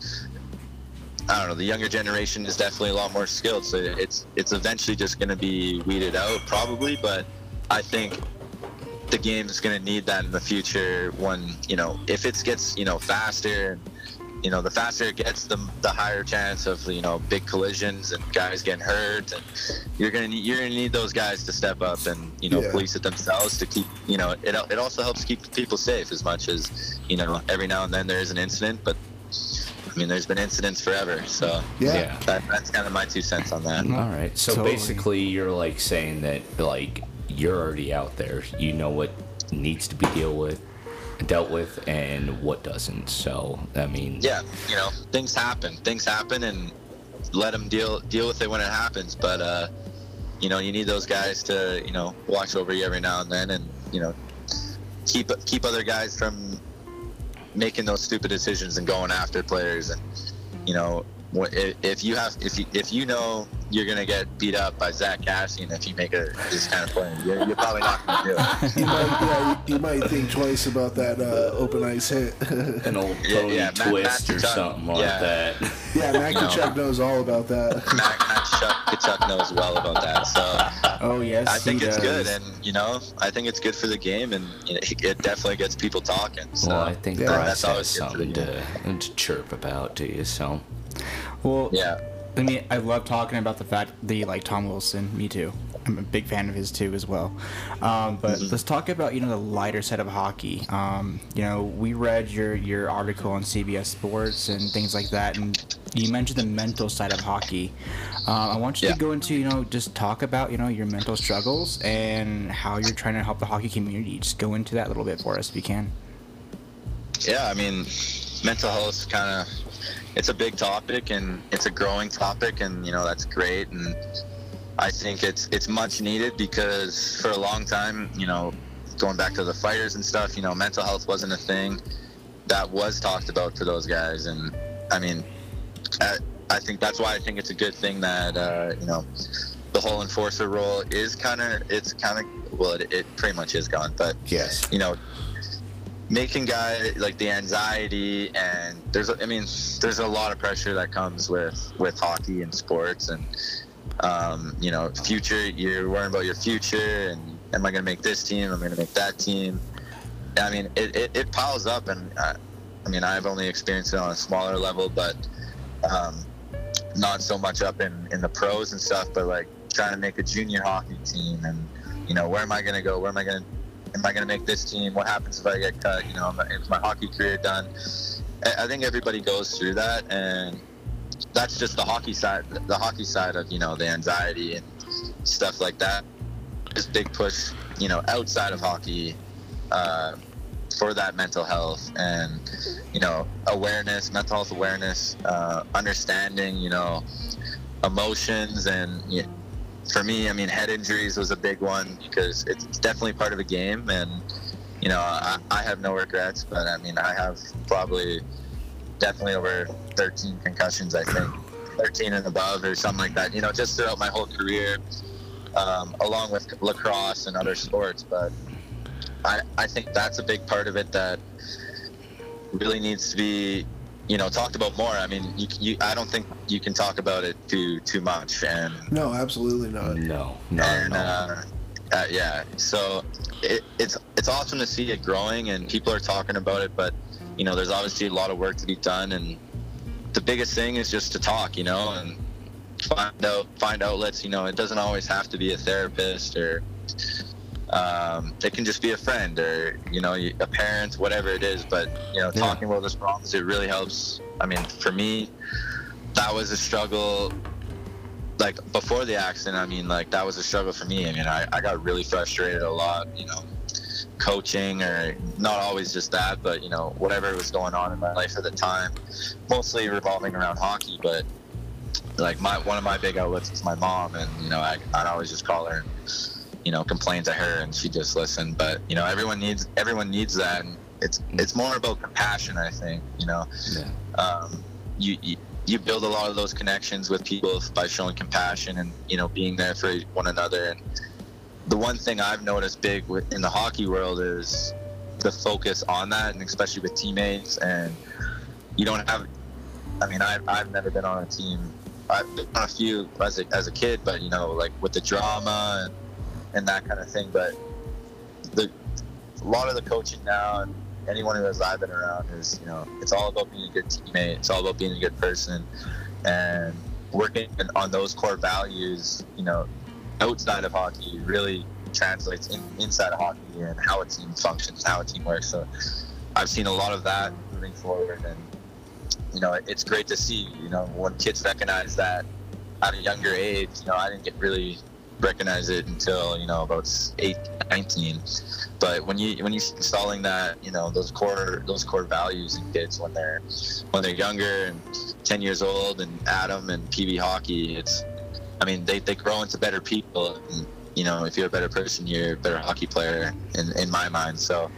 I don't know. The younger generation is definitely a lot more skilled, so it's it's eventually just gonna be weeded out, probably. But I think the game is gonna need that in the future. When you know, if it gets you know faster. You know, the faster it gets, the, the higher chance of you know big collisions and guys getting hurt, and you're gonna need, you're gonna need those guys to step up and you know Yeah. police it themselves to keep you know it it also helps keep people safe as much as you know every now and then there is an incident, but I mean there's been incidents forever, so Yeah. yeah. that, that's kind of my two cents on that. All right. So Totally. basically, you're like saying that like you're already out there. You know what needs to be dealt with, dealt with, and what doesn't. So I mean, Yeah, you know things happen, things happen, and let them deal deal with it when it happens. But uh, you know you need those guys to you know watch over you every now and then, and you know keep keep other guys from making those stupid decisions and going after players and you know if, you have if you if you know you're gonna get beat up by Zack Kassian if you make a this kind of play you're, you're probably not gonna do it You might, yeah, you, you might think twice about that uh, open ice hit. an old Yeah, Tony yeah, twist Matt or Chuck, something like yeah. that. yeah, Mac Tkachuk knows all about that. Matt, Matt Chuck, Chuck knows well about that so Oh yes, I think he it's good and you know I think it's good for the game and you know, it, it definitely gets people talking so Well, I think Yeah. Bryce That's has always good for the something to, to chirp about do you. So Well, yeah I mean, I love talking about the fact that you like Tom Wilson. Me too. I'm a big fan of his too as well. Um, but let's talk about you know the lighter side of hockey. Um, you know, we read your your article on CBC Sports and things like that, and you mentioned the mental side of hockey. Um, I want you Yeah. to go into you know just talk about you know your mental struggles and how you're trying to help the hockey community. Just go into that a little bit for us if you can. yeah I mean mental health kind of it's a big topic and it's a growing topic and you know that's great. And I think it's it's much needed because for a long time you know going back to the fighters and stuff you know mental health wasn't a thing that was talked about for those guys. And I mean I, I think that's why I think it's a good thing that uh, you know the whole enforcer role is kind of it's kind of well it, it pretty much is gone but yes, you know making guys like the anxiety and there's i mean there's a lot of pressure that comes with with hockey and sports and um, you know future you're worrying about your future and am i to make this team i'm going to make that team i mean it, it, it piles up and uh, i mean i've only experienced it on a smaller level but um, not so much up in in the pros and stuff but like trying to make a junior hockey team, and you know, where am I to go? Where am I to am I going to make this team? What happens if I get cut? You know, is my hockey career done? I think everybody goes through that, and that's just the hockey side. The hockey side of you know the anxiety and stuff like that. This big push, you know, outside of hockey. Uh, for that mental health and you know awareness mental health awareness uh, understanding you know emotions and you know, for me i mean head injuries was a big one because it's definitely part of a game and you know I, I have no regrets but i mean i have probably definitely over 13 concussions i think. 13 and above or something like that you know just throughout my whole career um, along with lacrosse and other sports but I, I think that's a big part of it that really needs to be you know talked about more. I mean you, you i don't think you can talk about it too too much and no absolutely not. No no and, no. uh, uh, yeah. So it, it's it's awesome to see it growing and people are talking about it but you know there's obviously a lot of work to be done and the biggest thing is just to talk you know and find out find outlets. You know it doesn't always have to be a therapist or um, it can just be a friend or you know a parent, whatever it is. But you know, talking yeah. about those problems, it really helps. I mean, for me, that was a struggle. Like before the accident, I mean, like that was a struggle for me. I mean, I, I got really frustrated a lot. You know, coaching or not always just that, but you know, whatever was going on in my life at the time, mostly revolving around hockey. But like my one of my big outlets is my mom, and you know, I I'd always just call her. And, you know complain to her and she just listened but you know everyone needs everyone needs that. And it's it's more about compassion i think you know. Yeah. um, you, you you build a lot of those connections with people by showing compassion and you know being there for one another. And the one thing i've noticed big in the hockey world is the focus on that and especially with teammates. And you don't have i mean i've, I've never been on a team. I've been on a few as a, as a kid but you know like with the drama and and that kind of thing. But the a lot of the coaching now and anyone who has I've been around is you know it's all about being a good teammate. It's all about being a good person and working on those core values. You know, outside of hockey really translates in, inside of hockey and how a team functions, how a team works. So I've seen a lot of that moving forward and you know it's great to see you know when kids recognize that at a younger age you know i didn't get really recognize it until you know about 8 19 but when you when you're installing that you know those core those core values in kids when they're when they're younger and 10 years old and atom and peewee hockey it's i mean they, they grow into better people and, you know if you're a better person you're a better hockey player in, in my mind so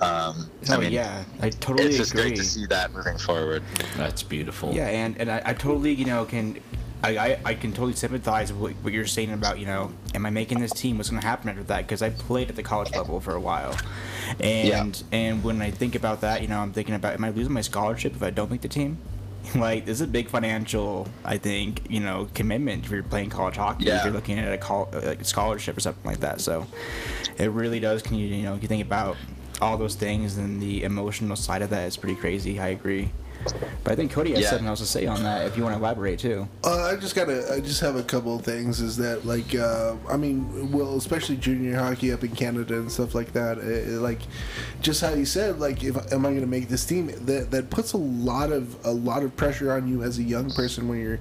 um, oh, I mean, yeah, I totally it's just agree. great to see that moving forward. That's beautiful. Yeah, and, and I, I totally, you know, can I, I, I, can totally sympathize with what you're saying about, you know, am I making this team? What's going to happen after that? Because I played at the college level for a while. And yeah. and when I think about that, you know, I'm thinking about, am I losing my scholarship if I don't make the team? like, this is a big financial, I think, you know, commitment if you're playing college hockey, yeah. if you're looking at a, call, uh, like a scholarship or something like that. So it really does, can you, you know, you think about all those things and the emotional side of that is pretty crazy. I agree. But I think Cody has yeah. something else to say on that. If you want to elaborate too. Uh, I just gotta. I just have a couple of things. Is that like? Uh, I mean, well, especially junior hockey up in Canada and stuff like that. It, it, like, just how you said, like, if am I going to make this team? That that puts a lot of a lot of pressure on you as a young person when your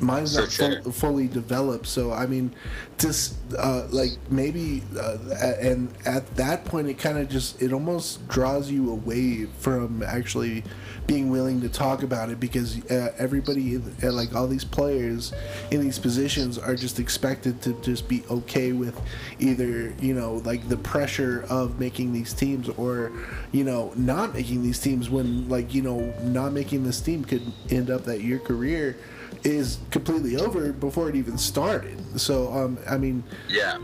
mind's not sure. full, fully developed. So I mean, just uh, like maybe, uh, and at that point, it kind of just it almost draws you away from actually being willing to talk about it because uh, everybody, uh, like all these players in these positions, are just expected to just be okay with either you know like the pressure of making these teams or you know not making these teams when like you know not making this team could end up that your career is completely over before it even started. So um, I mean, yeah.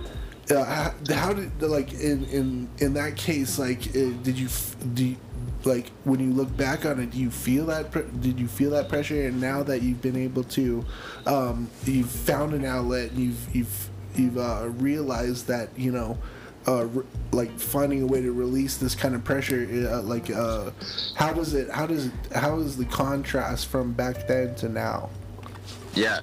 Uh, how, did like in in in that case like uh, did you do you, like when you look back on it do you feel that did you feel that pressure and now that you've been able to um, you've found an outlet and you've you've you've uh, realized that you know uh, re- like finding a way to release this kind of pressure uh, like uh, how does it how does it how is the contrast from back then to now yeah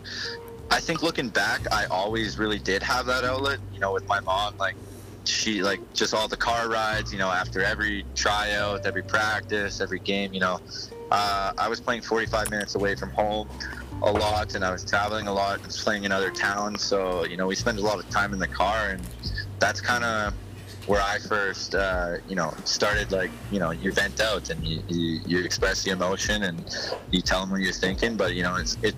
I think looking back, I always really did have that outlet. You know, with my mom, like she like just all the car rides. You know, after every tryout, every practice, every game. You know, uh, I was playing 45 minutes away from home a lot, and I was traveling a lot. Was playing in other towns, so you know, we spent a lot of time in the car, and that's kind of where I first, uh, you know, started like, you know, you vent out and you, you, you express the emotion and you tell them what you're thinking, but you know, it's, it,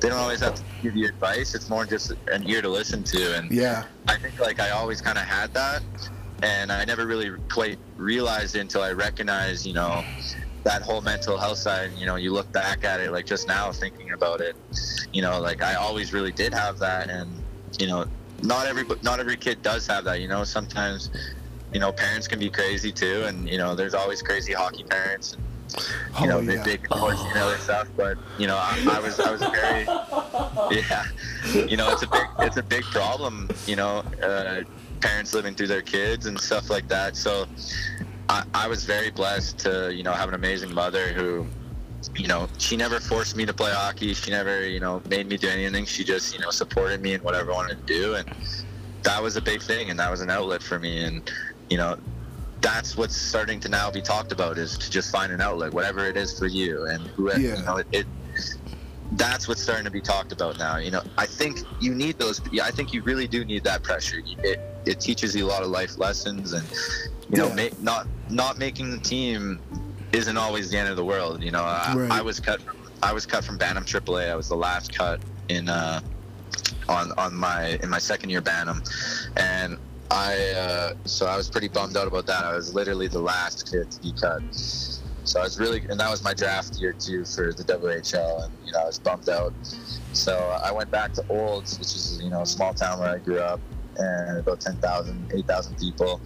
they don't always have to give you advice. It's more just an ear to listen to. And Yeah. I think like I always kind of had that and I never really quite realized it until I recognized, you know, that whole mental health side, you know, you look back at it like just now thinking about it, you know, like I always really did have that and, you know, not every not every kid does have that. You know, sometimes you know parents can be crazy too, and you know there's always crazy hockey parents. And, you Oh, know, yeah. big, big sports and other stuff. But you know, I, I was I was very yeah. You know, it's a big it's a big problem. You know, uh, parents living through their kids and stuff like that. So I, I was very blessed to you know have an amazing mother who you know, she never forced me to play hockey. She never, you know, made me do anything. She just, you know, supported me in whatever I wanted to do. And that was a big thing. And that was an outlet for me. And, you know, that's what's starting to now be talked about is to just find an outlet, whatever it is for you. And who, Yeah. you know, it, it, that's what's starting to be talked about now. You know, I think you need those. I think you really do need that pressure. It, it teaches you a lot of life lessons and, you know, Yeah. ma- not, not making the team isn't always the end of the world. You know, I, Right. I was cut. From, I was cut from Bantam AAA. I was the last cut in uh, on on my in my second year Bantam, and I uh, so I was pretty bummed out about that. I was literally the last kid to be cut. So I was really, and that was my draft year too for the WHL, and you know I was bummed out. So I went back to Olds, which is you know a small town where I grew up, and about 10,000, 8,000 people,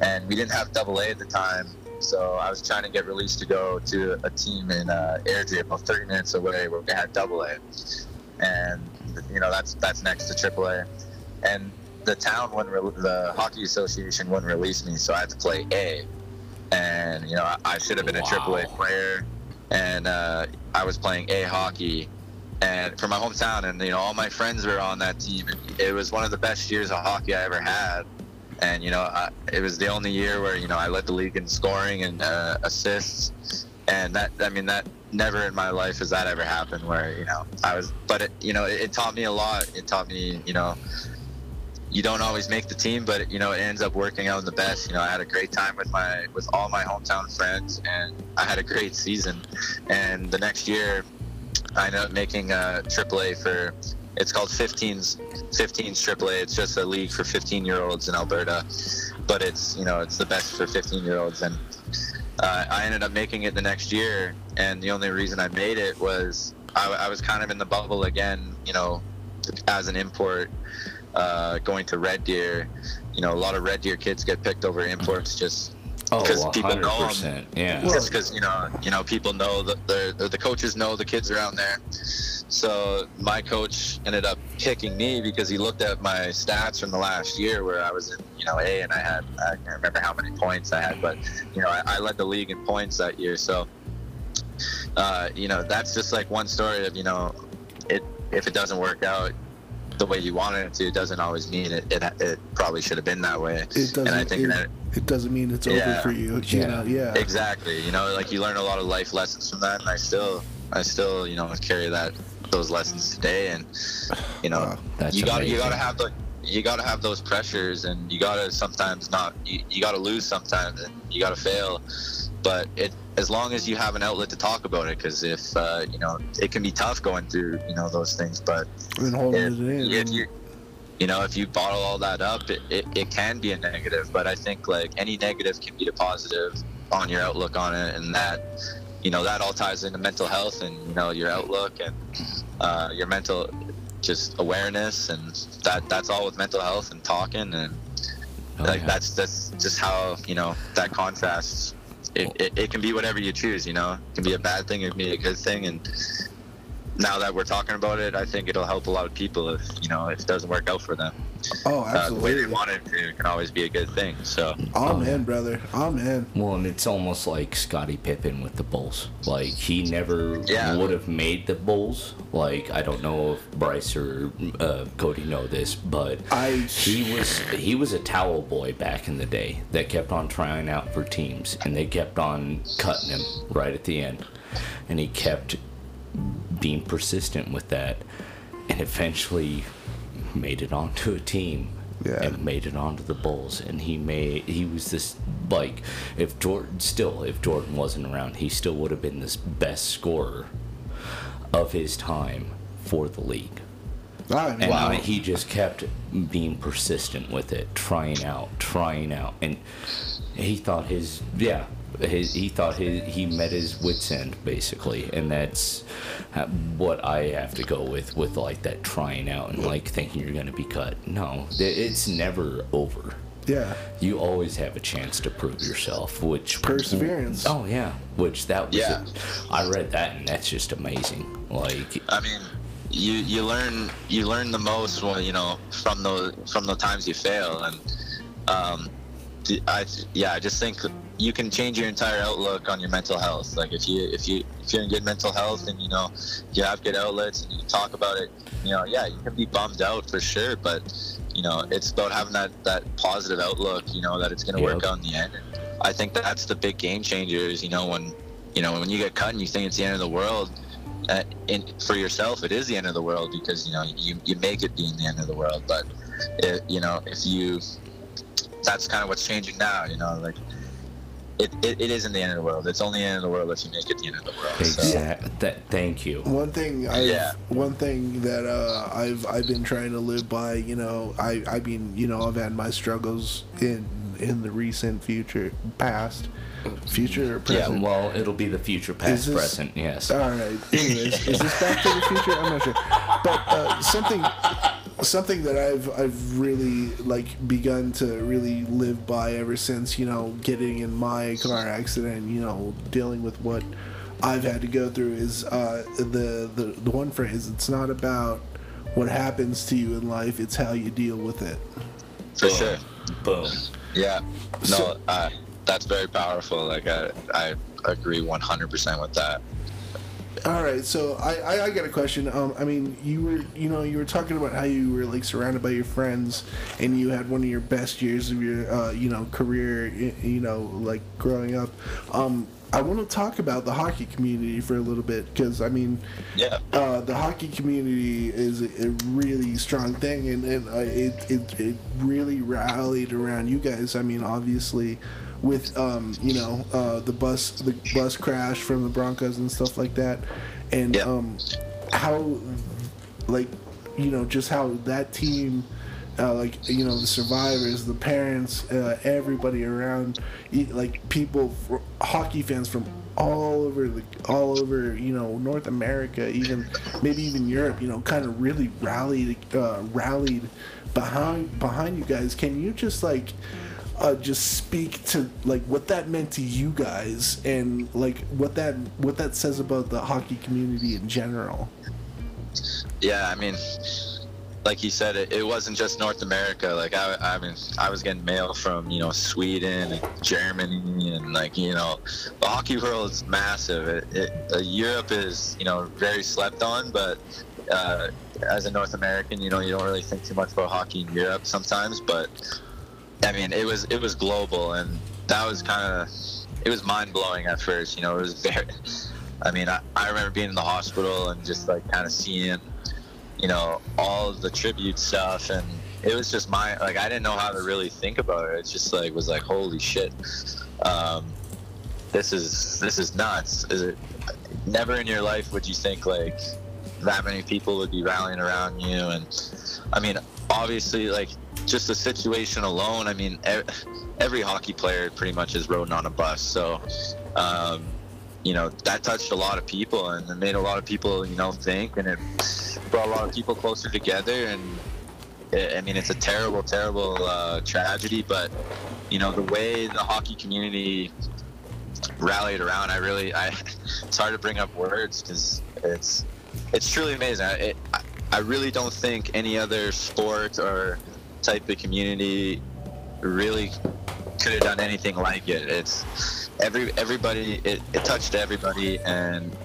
and we didn't have Double A at the time. So I was trying to get released to go to a team in uh, Airdrie, about 30 minutes away, where they had Double A, and you know that's that's next to Triple A, and the town wouldn't, re- the hockey association wouldn't release me, so I had to play A, and you know I, I should have been a Triple A player, and uh, I was playing A hockey, and for my hometown, and you know all my friends were on that team. It was one of the best years of hockey I ever had, and you know I, it was the only year where you know I led the league in scoring and uh, assists, and that I mean that never in my life has that ever happened where you know I was, but it you know it, it taught me a lot. It taught me you know you don't always make the team, but you know it ends up working out in the best. You know, I had a great time with my with all my hometown friends, and I had a great season. And the next year, I ended up making a AAA for. It's called 15s 15s AAA. It's just a league for 15 year olds in Alberta, but it's you know it's the best for 15 year olds. And uh, I ended up making it the next year, and the only reason I made it was I, I was kind of in the bubble again. You know, as an import uh, going to Red Deer, you know, a lot of Red Deer kids get picked over imports just Oh, because people know 'em. 100%. Yeah. Just because you know, you know, people know that the the coaches know the kids around there. So my coach ended up picking me because he looked at my stats from the last year where I was in, you know, A and I had I can't remember how many points I had, but you know, I, I led the league in points that year. So uh, you know, that's just like one story of you know, it if it doesn't work out the way you wanted it to, it doesn't always mean it. It, it probably should have been that way. It doesn't. and I think it, that it doesn't mean it's over for you. You Yeah. know, yeah. Exactly. You know, like you learn a lot of life lessons from that, and I still, I still, you know, carry that those lessons today. And you know, Wow. That's you got to you got to have the you got to have those pressures, and you got to sometimes not you, you got to lose sometimes, and you got to fail. But it as long as you have an outlet to talk about it, because if uh, you know, it can be tough going through you know those things, but if, if you you know if you bottle all that up it, it, it can be a negative but i think like any negative can be a positive on your outlook on it and that you know that all ties into mental health and you know your outlook and uh, your mental just awareness and that that's all with mental health and talking and Oh, like yeah. that's that's just how you know that contrasts it, it, it can be whatever you choose you know it can be a bad thing it can be a good thing and now that we're talking about it, I think it'll help a lot of people if you know if it doesn't work out for them. Oh, Uh, the way they absolutely. want it to can always be a good thing. So Oh man, brother. Oh man. Well, and it's almost like Scottie Pippen with the Bulls. Like he never Yeah. would have made the Bulls. Like I don't know if Bryce or uh, Cody know this, but I- he was he was a towel boy back in the day that kept on trying out for teams, and they kept on cutting him right at the end, and he kept being persistent with that, and eventually made it onto a team Yeah. and made it onto the Bulls. And he made he was this like if Jordan still if Jordan wasn't around, he still would have been this best scorer of his time for the league. I And uh, he just kept being persistent with it, trying out, trying out, and he thought his yeah, his, he thought his he met his wits end basically, and that's what I have to go with with like that trying out and like thinking you're gonna be cut. No, it's never over. yeah. You always have a chance to prove yourself, which Perseverance. Oh yeah, which that was. Yeah. I read that and that's just amazing. Like I mean, you you learn you learn the most when you know from the from the times you fail, and um, I yeah I just think you can change your entire outlook on your mental health. Like if you if you if you're in good mental health and you know you have good outlets and you talk about it, you know yeah you can be bummed out for sure, but you know it's about having that that positive outlook. You know that it's going to work out in the end. I think that's the big game changers. You know when you know when you get cut and you think it's the end of the world uh, in, for yourself, it is the end of the world because you know you, you make it being the end of the world. But it, you know if you, that's kind of what's changing now. You know, like it, it, it isn't the end of the world. It's only the end of the world if you make it the end of the world. So. That. Thank you. One thing, I Yeah. one thing that uh, I've I've been trying to live by. You know, I I mean, you know, I've had my struggles in in the recent future, past, future or Yeah, well, it'll be the future, past, this- present. Yes. All right. Anyways, is this Back to the Future? I'm not sure. But uh, something, something that I've I've really like begun to really live by ever since you know getting in my car accident. You know, dealing with what I've had to go through is uh, the the the one phrase. It's not about what happens to you in life. It's how you deal with it. for sure. Boom. Yeah. No, So- uh, that's very powerful. Like I I agree 100% with that. All right, so I, I, I got a question. Um, I mean, you were you know you were talking about how you were like surrounded by your friends, and you had one of your best years of your uh, you know career. You know, like growing up. Um, I want to talk about the hockey community for a little bit because I mean, Yeah. uh, the hockey community is a, a really strong thing, and, and uh, it, it it really rallied around you guys. I mean, obviously, with um, you know uh, the bus the bus crash from the Broncos and stuff like that, and Yeah. um, how like you know just how that team. Uh, like you know the survivors the parents uh, everybody around like people hockey fans from all over the all over you know North America even maybe even Europe you know kind of really rallied uh, rallied behind behind you guys can you just like uh, just speak to like what that meant to you guys and like what that what that says about the hockey community in general Yeah, I mean, like you said, it, it wasn't just North America. Like I, I mean, I was getting mail from you know Sweden and Germany and like you know, the hockey world is massive. It, it, uh, Europe is you know very slept on, but uh, as a North American, you know, you don't really think too much about hockey in Europe sometimes. But I mean, it was it was global, and that was kind of it was mind blowing at first. You know, it was very. I mean, I, I remember being in the hospital and just like kind of seeing, you know, all the tribute stuff, and it was just my like I didn't know how to really think about it. It's just like was like holy shit, um, this is this is nuts. Is it? Never in your life would you think like that many people would be rallying around you, and I mean, obviously, like just the situation alone. I mean, every hockey player pretty much is riding on a bus, so. Um, you know that touched a lot of people and it made a lot of people you know think and it brought a lot of people closer together and i I mean it's a terrible terrible uh, tragedy but you know the way the hockey community rallied around i really i it's hard to bring up words because it's it's truly amazing. It, I- I really don't think any other sport or type of community really could have done anything like it. It's every everybody. It, it touched everybody, and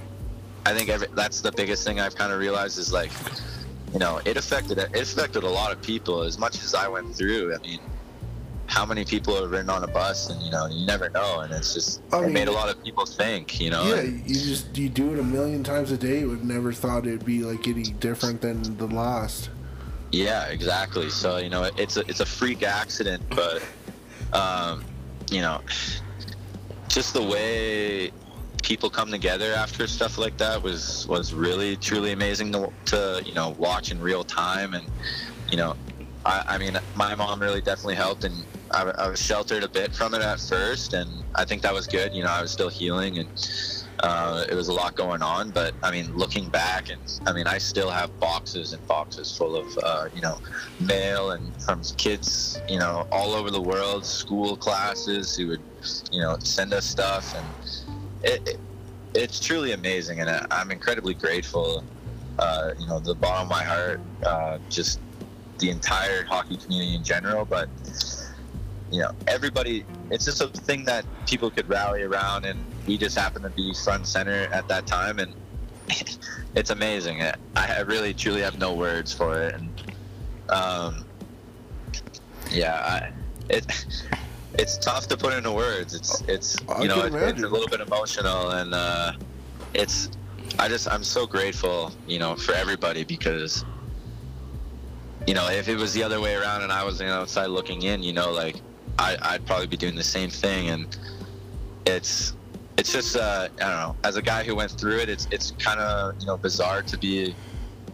I think every, that's the biggest thing I've kind of realized is like, you know, it affected it affected a lot of people as much as I went through. I mean, how many people have ridden on a bus, and you know, you never know, and it's just I it made a lot of people think. You know, Yeah, and- you just you do it a million times a day. You would never thought it'd be like any different than the last. Yeah, exactly. So you know, it's a it's a freak accident, but um, you know, just the way people come together after stuff like that was was really truly amazing to, to you know watch in real time, and you know, I, I mean, my mom really definitely helped, and I, I was sheltered a bit from it at first, and I think that was good. You know, I was still healing and uh, it was a lot going on. But I mean, looking back, and I mean, I still have boxes and boxes full of uh, you know mail and from kids, you know, all over the world, school classes who would you know send us stuff, and it, it it's truly amazing, and I- I'm incredibly grateful. Uh, you know, the bottom of my heart, uh, just the entire hockey community in general, but you know, everybody, it's just a thing that people could rally around, and we just happened to be front center at that time, and it's amazing. I, really, truly have no words for it, and um, yeah, I, it. It's tough to put into words. It's it's you know it's a little bit emotional, and uh, it's I just I'm so grateful, you know, for everybody because you know, if it was the other way around and I was you know, outside looking in, you know, like I, I'd probably be doing the same thing. And it's it's just uh, I don't know. As a guy who went through it, it's it's kind of you know bizarre to be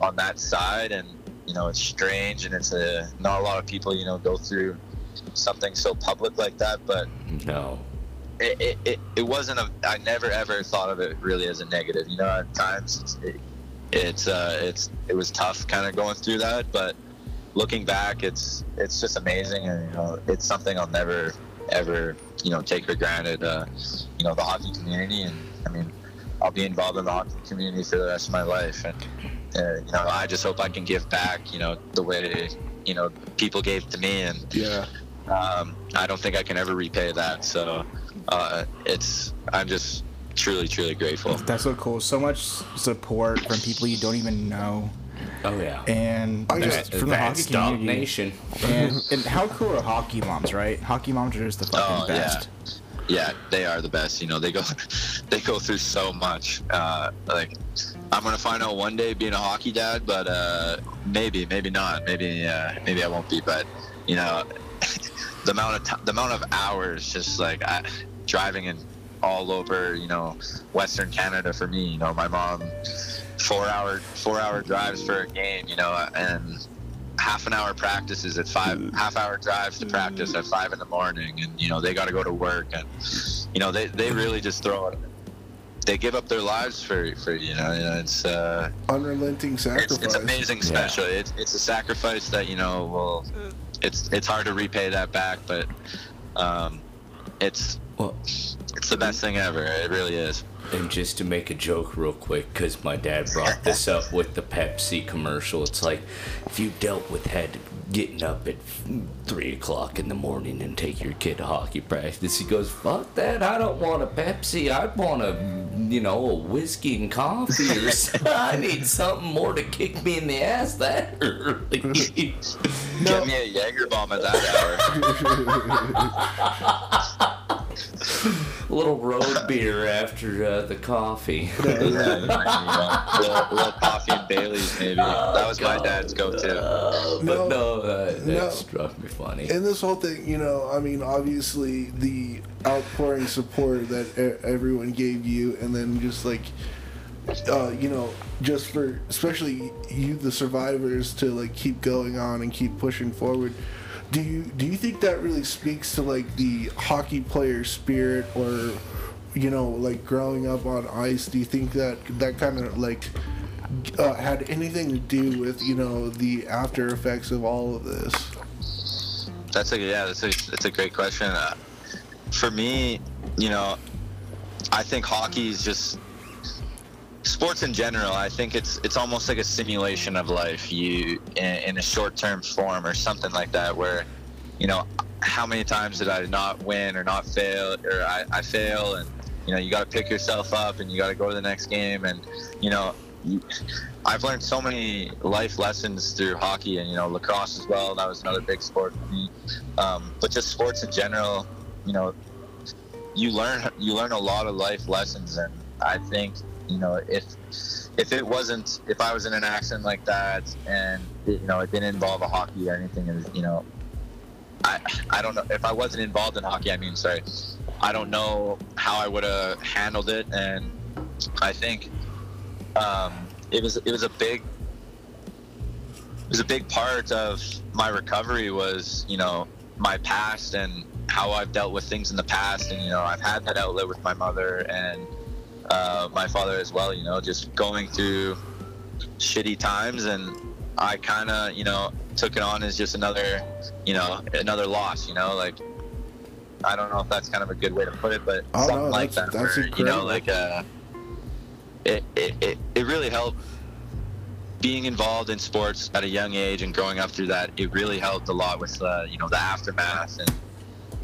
on that side, and you know it's strange, and it's a not a lot of people you know go through something so public like that, but No. it, it, it, it wasn't a I never ever thought of it really as a negative. You know, at times it's it, it's uh, it's it was tough kind of going through that, but looking back, it's it's just amazing, and you know, it's something I'll never ever you know take for granted. Uh, you know, the hockey community, and I mean, I'll be involved in the hockey community for the rest of my life, and uh, you know, I just hope I can give back. You know, the way you know people gave to me, and Yeah. um, I don't think I can ever repay that. So uh, it's I'm just truly truly grateful. That's so cool. So much support from people you don't even know, Oh yeah. and I just just- from the hockey That's community. Nation. And, and how cool are hockey moms, right? Hockey moms are just the fucking Oh, best. Yeah, they are the best. You know, they go they go through so much. Uh, like I'm gonna find out one day being a hockey dad, but uh, maybe maybe not. Maybe uh, maybe I won't be. But you know, the amount of t- the amount of hours just like I, driving in all over you know Western Canada for me. You know, my mom four hour four hour drives for a game. You know, and half an hour practices at five half hour drives to practice at five in the morning and you know they got to go to work and you know they, they really just throw it they give up their lives for for you know, you know it's uh Unrelenting sacrifice. it's amazing special it's, it's a sacrifice that you know will it's it's hard to repay that back but um it's Well, it's the best thing ever it really is And just to make a joke real quick, because my dad brought this up with the Pepsi commercial, it's like if you dealt with had getting up at three o'clock in the morning and take your kid to hockey practice, he goes, "Fuck that! I don't want a Pepsi. I want a, you know, a whiskey and coffee or something. I need something more to kick me in the ass that early." get me a Jaeger bomb at that hour A little road beer after uh, the coffee. yeah, you a little, little coffee and Bailey's maybe that was my dad's go-to Uh, but no, uh, that No. struck me funny. And this whole thing, you know, I mean, obviously the outpouring support that everyone gave you, and then just like, uh, you know, just for especially you, the survivors, to like keep going on and keep pushing forward. Do you do you think that really speaks to like the hockey player spirit, or you know, like growing up on ice? Do you think that that kind of like uh, had anything to do with you know the after effects of all of this? That's a yeah. That's a that's a great question. Uh, for me, you know, I think hockey is just sports in general, I think it's it's almost like a simulation of life. You in, in a short-term form or something like that, where you know how many times did I not win or not fail or I, I fail and you know you got to pick yourself up and you got to go to the next game and you know I've learned so many life lessons through hockey and you know lacrosse as well. That was another big sport for me. Um, but just sports in general, you know, you learn you learn a lot of life lessons, and I think you know if if it wasn't if I was in an accident like that and you know it didn't involve a hockey or anything, and you know, I I don't know if I wasn't involved in hockey. I mean, sorry, I don't know how I would have handled it, and I think um, it was it was a big it was a big part of my recovery was you know my past and how I've dealt with things in the past and you know I've had that outlet with my mother and uh, my father as well you know just going through shitty times. And I kind of you know took it on as just another you know another loss you know like I don't know if that's kind of a good way to put it but Oh, something no, like that's- that that's where, you know like uh it, it, it, it really helped being involved in sports at a young age and growing up through that. It really helped a lot with uh, you know the aftermath and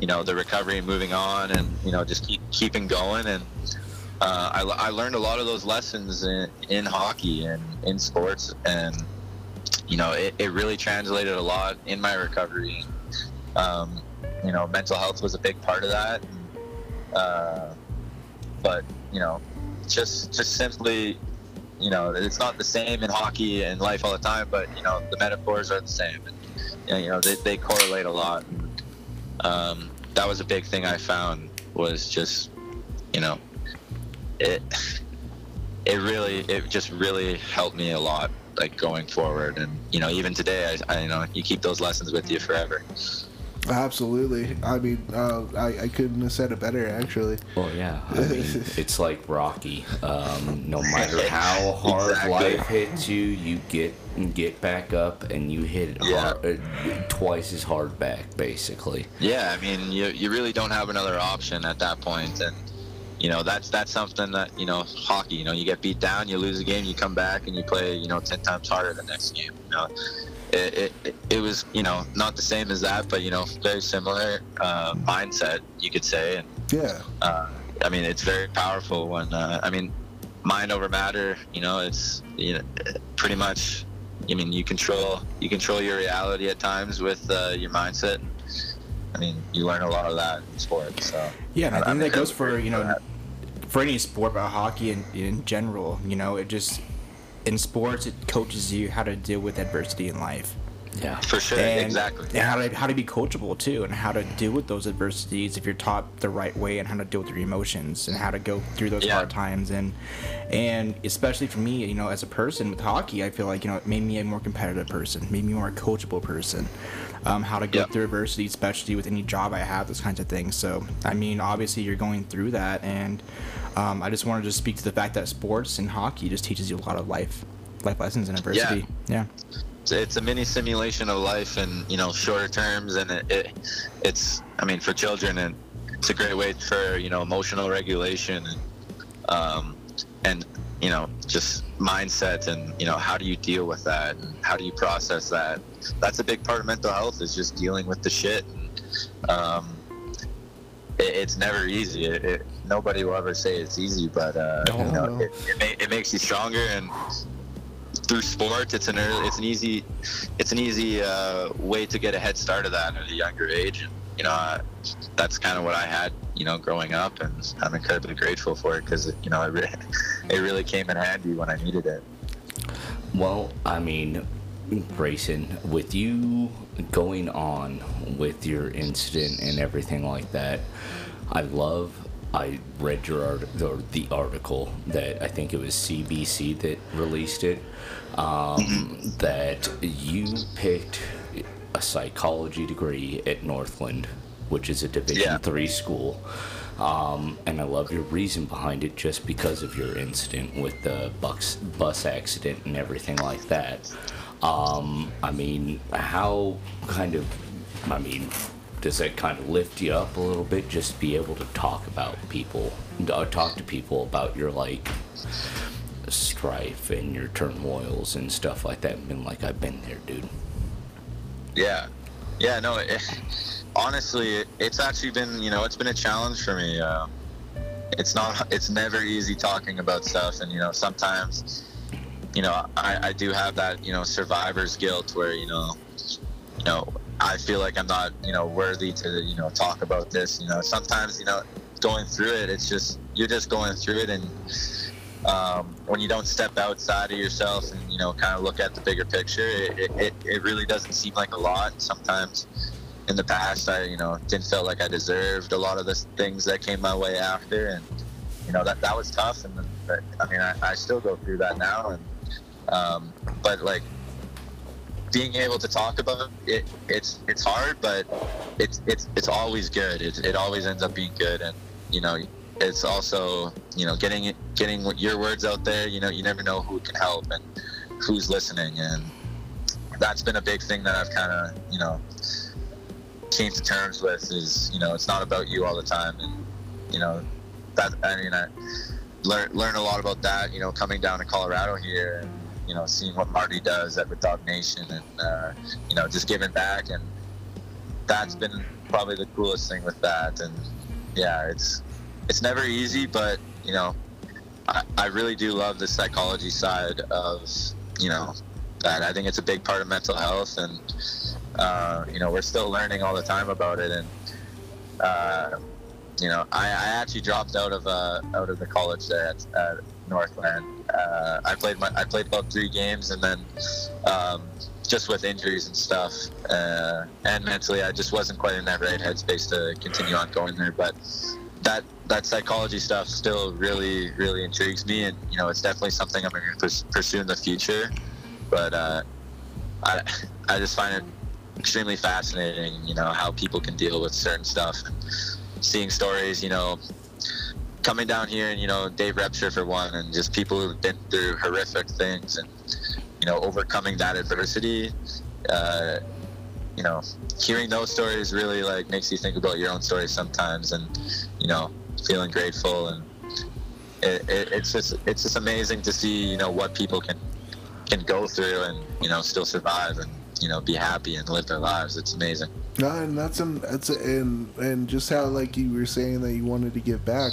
you know the recovery and moving on and you know just keep keeping going. And uh, I, I learned a lot of those lessons in, in hockey and in sports and you know it, it really translated a lot in my recovery. Um, you know mental health was a big part of that. Uh, but you know just just simply you know it's not the same in hockey and life all the time but you know the metaphors are the same. And you know they, they correlate a lot. Um, that was a big thing i found was just you know it it really it just really helped me a lot like going forward and you know even today i, I you know you keep those lessons with you forever Absolutely. I mean, uh, I, I couldn't have said it better, actually. Well, yeah. I mean, it's like Rocky. Um, no matter how hard Exactly. life hits you, you get get back up and you hit it Yeah. hard, uh, twice as hard back, basically. Yeah, I mean, you, you really don't have another option at that point, and you know that's that's something that you know hockey. You know, you get beat down, you lose a game, you come back and you play you know ten times harder the next game. You know, it it, it, it was you know not the same as that, but you know very similar uh, mindset you could say, and Yeah. uh, I mean it's very powerful when uh, I mean mind over matter. You know, it's you know pretty much. I mean, you control you control your reality at times with uh, your mindset. I mean, you learn a lot of that in sports. So Yeah, and I I'm think that goes for you know grateful for any sport, but hockey in, in general. You know, it just in sports it coaches you how to deal with adversity in life. Yeah. for sure, and, exactly. and how to how to be coachable too, and how to deal with those adversities if you're taught the right way, and how to deal with your emotions, and how to go through those Yeah. hard times, and and especially for me, you know, as a person with hockey, I feel like you know it made me a more competitive person, made me a more coachable person. Um, how to go Yep. through adversity, especially with any job I have, those kinds of things. So, I mean, obviously, you're going through that, and um, I just wanted to speak to the fact that sports and hockey just teaches you a lot of life, life lessons and adversity. Yeah. It's, it's a mini simulation of life in you know shorter terms, and it, it it's I mean for children, and it's a great way for you know emotional regulation and um, and you know just mindset and you know how do you deal with that and how do you process that that's a big part of mental health is just dealing with the shit and, um, it, it's never easy. It, it, nobody will ever say it's easy but uh, you know, it, it, ma- it makes you stronger and through sports it's an early, it's an easy it's an easy uh, way to get a head start of that at a younger age and you know uh, that's kind of what I had you know growing up and I'm incredibly grateful for it because you know it, re- it really came in handy when I needed it. Well, I mean, Grayson, with you going on with your incident and everything like that, I love. I read your art, or the article that I think it was CBC that released it. Um, that you picked a psychology degree at Northland, which is a Division Yeah. three school. Um, and I love your reason behind it just because of your incident with the bus, bus accident and everything like that. Um, I mean, how kind of, I mean, does that kind of lift you up a little bit just be able to talk about people, uh, talk to people about your like strife and your turmoils and stuff like that and been like i've been there dude Yeah, yeah. No, it, honestly, it, it's actually been you know it's been a challenge for me. Um, it's not it's never easy talking about stuff, and you know sometimes you know I, I do have that you know survivor's guilt where you know you know I feel like I'm not you know worthy to you know talk about this. You know sometimes you know going through it, it's just you're just going through it and. Um, when you don't step outside of yourself and you know kind of look at the bigger picture, it, it, it really doesn't seem like a lot. Sometimes in the past, I you know didn't feel like I deserved a lot of the things that came my way after, and you know that that was tough. And but, I mean, I, I still go through that now, and um, but like being able to talk about it, it's it's hard, but it's it's it's always good. It, it always ends up being good, and you know it's also you know getting getting your words out there you know you never know who can help and who's listening. And that's been a big thing that i've kind of you know came to terms with is you know it's not about you all the time. And you know that i mean i learn learn a lot about that you know coming down to colorado here and you know seeing what marty does at with dog nation and uh, you know just giving back and that's been probably the coolest thing with that and yeah it's it's never easy, but you know, I, I really do love the psychology side of you know that. I think it's a big part of mental health, and uh, you know, we're still learning all the time about it. And uh, you know, I, I actually dropped out of uh, out of the college there at, at Northland. Uh, I played my I played about three games, and then. Um, just with injuries and stuff, uh, and mentally, I just wasn't quite in that right headspace to continue on going there. But that that psychology stuff still really really intrigues me and you know it's definitely something i'm going to pursue in the future but uh, i i just find it extremely fascinating you know how people can deal with certain stuff seeing stories you know coming down here and you know dave repsher for one and just people who've been through horrific things and you know overcoming that adversity uh, you know, hearing those stories really like makes you think about your own stories sometimes, and you know, feeling grateful and it, it, it's just it's just amazing to see you know what people can can go through and you know still survive and you know be happy and live their lives. It's amazing. No, and that's an, that's and and just how like you were saying that you wanted to give back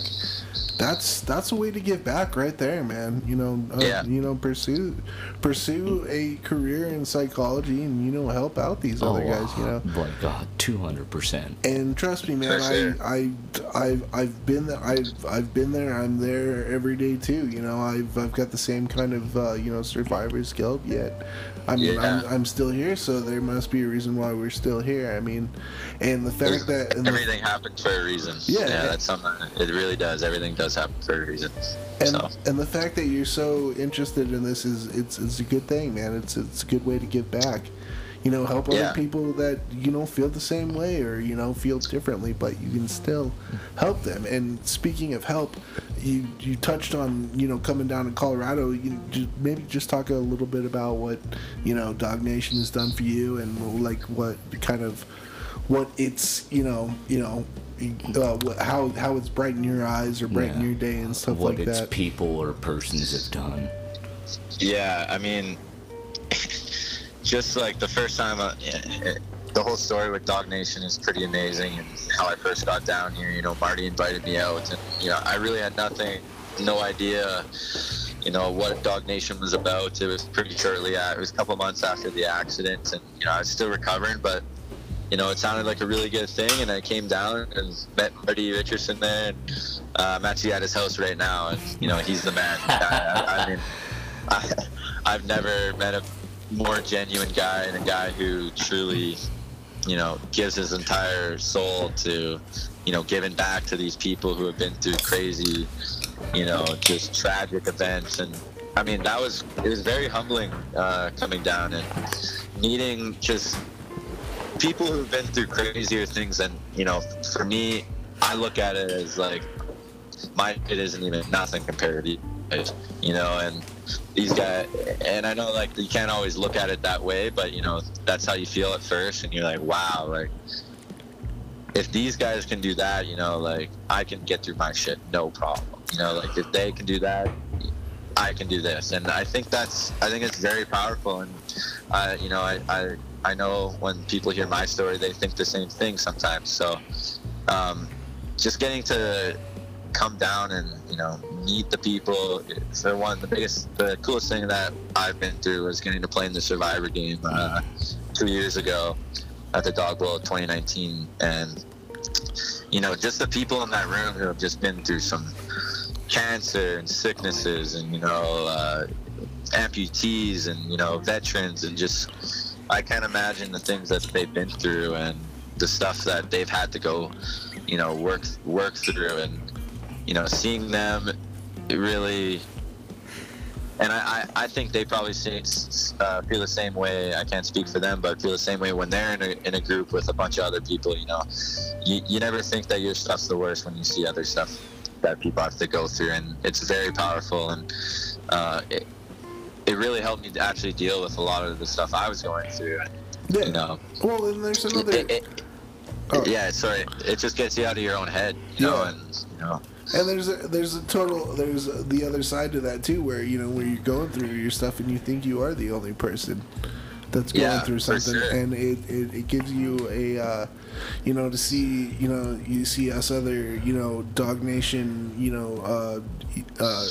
that's that's a way to give back right there, man. You know, uh, yeah. you know, pursue pursue a career in psychology, and you know, help out these oh, other guys. You know, my God, two hundred percent. And trust me, man, sure. I I I've I've been there. I've I've been there. I'm there every day too. You know, I've I've got the same kind of uh, you know survivor's guilt yet. I mean, yeah. I'm, I'm still here, so there must be a reason why we're still here. I mean, and the fact that everything the, happens for a reason. Yeah, yeah, that's something. It really does. Everything does happen for a reason. And so. and the fact that you're so interested in this is it's it's a good thing, man. It's it's a good way to give back you know, help other yeah. people that you know feel the same way or you know feel differently, but you can still help them. And speaking of help, you you touched on you know coming down to Colorado. You just, maybe just talk a little bit about what you know Dog Nation has done for you and like what kind of what it's you know you know uh, how how it's brightened your eyes or brightened yeah. your day and stuff what like its that. people or persons have done. Yeah, I mean, just like the first time, uh, it, the whole story with Dog Nation is pretty amazing, and how I first got down here. You know, Marty invited me out, and you know, I really had nothing, no idea, you know, what Dog Nation was about. It was pretty shortly, it was a couple months after the accident, and you know, I was still recovering, but you know, it sounded like a really good thing, and I came down and met Marty Richardson there, and uh, I'm actually at his house right now, and you know, he's the man. I, I, mean, I, I've never met a more genuine guy and a guy who truly, you know, gives his entire soul to, you know, giving back to these people who have been through crazy, you know, just tragic events. And I mean, that was it was very humbling uh, coming down and meeting just people who've been through crazier things. And you know, for me, I look at it as like my it isn't even nothing compared to you know, and these guys, and I know like you can't always look at it that way, but you know, that's how you feel at first, and you're like, wow, like if these guys can do that, you know, like I can get through my shit no problem. You know, like if they can do that, I, I can do this, and I think that's I think it's very powerful, and uh, you know I, I I know when people hear my story, they think the same thing sometimes. So um, just getting to come down and you know meet the people for one the biggest the coolest thing that i've been through was getting to play in the survivor game uh, two years ago at the dog bowl 2019 and you know just the people in that room who have just been through some cancer and sicknesses and you know uh, amputees and you know veterans and just i can't imagine the things that they've been through and the stuff that they've had to go you know work work through and you know seeing them really and I, I, I think they probably see, uh, feel the same way. I can't speak for them, but feel the same way when they're in a, in a group with a bunch of other people. You know, you, you never think that your stuff's the worst when you see other stuff that people have to go through, and it's very powerful. And uh, it really helped me to actually deal with a lot of the stuff I was going through. Yeah. You know, Well, and there's another. it, it, Oh. yeah, sorry, it just gets you out of your own head, you know, Yeah. and you know, And there's a, there's a total there's the other side to that too, where you know where you're going through your stuff and you think you are the only person that's going Yeah, through something, sure. and it, it, it gives you a uh, you know to see you know you see us other you know Dog Nation you know uh, uh,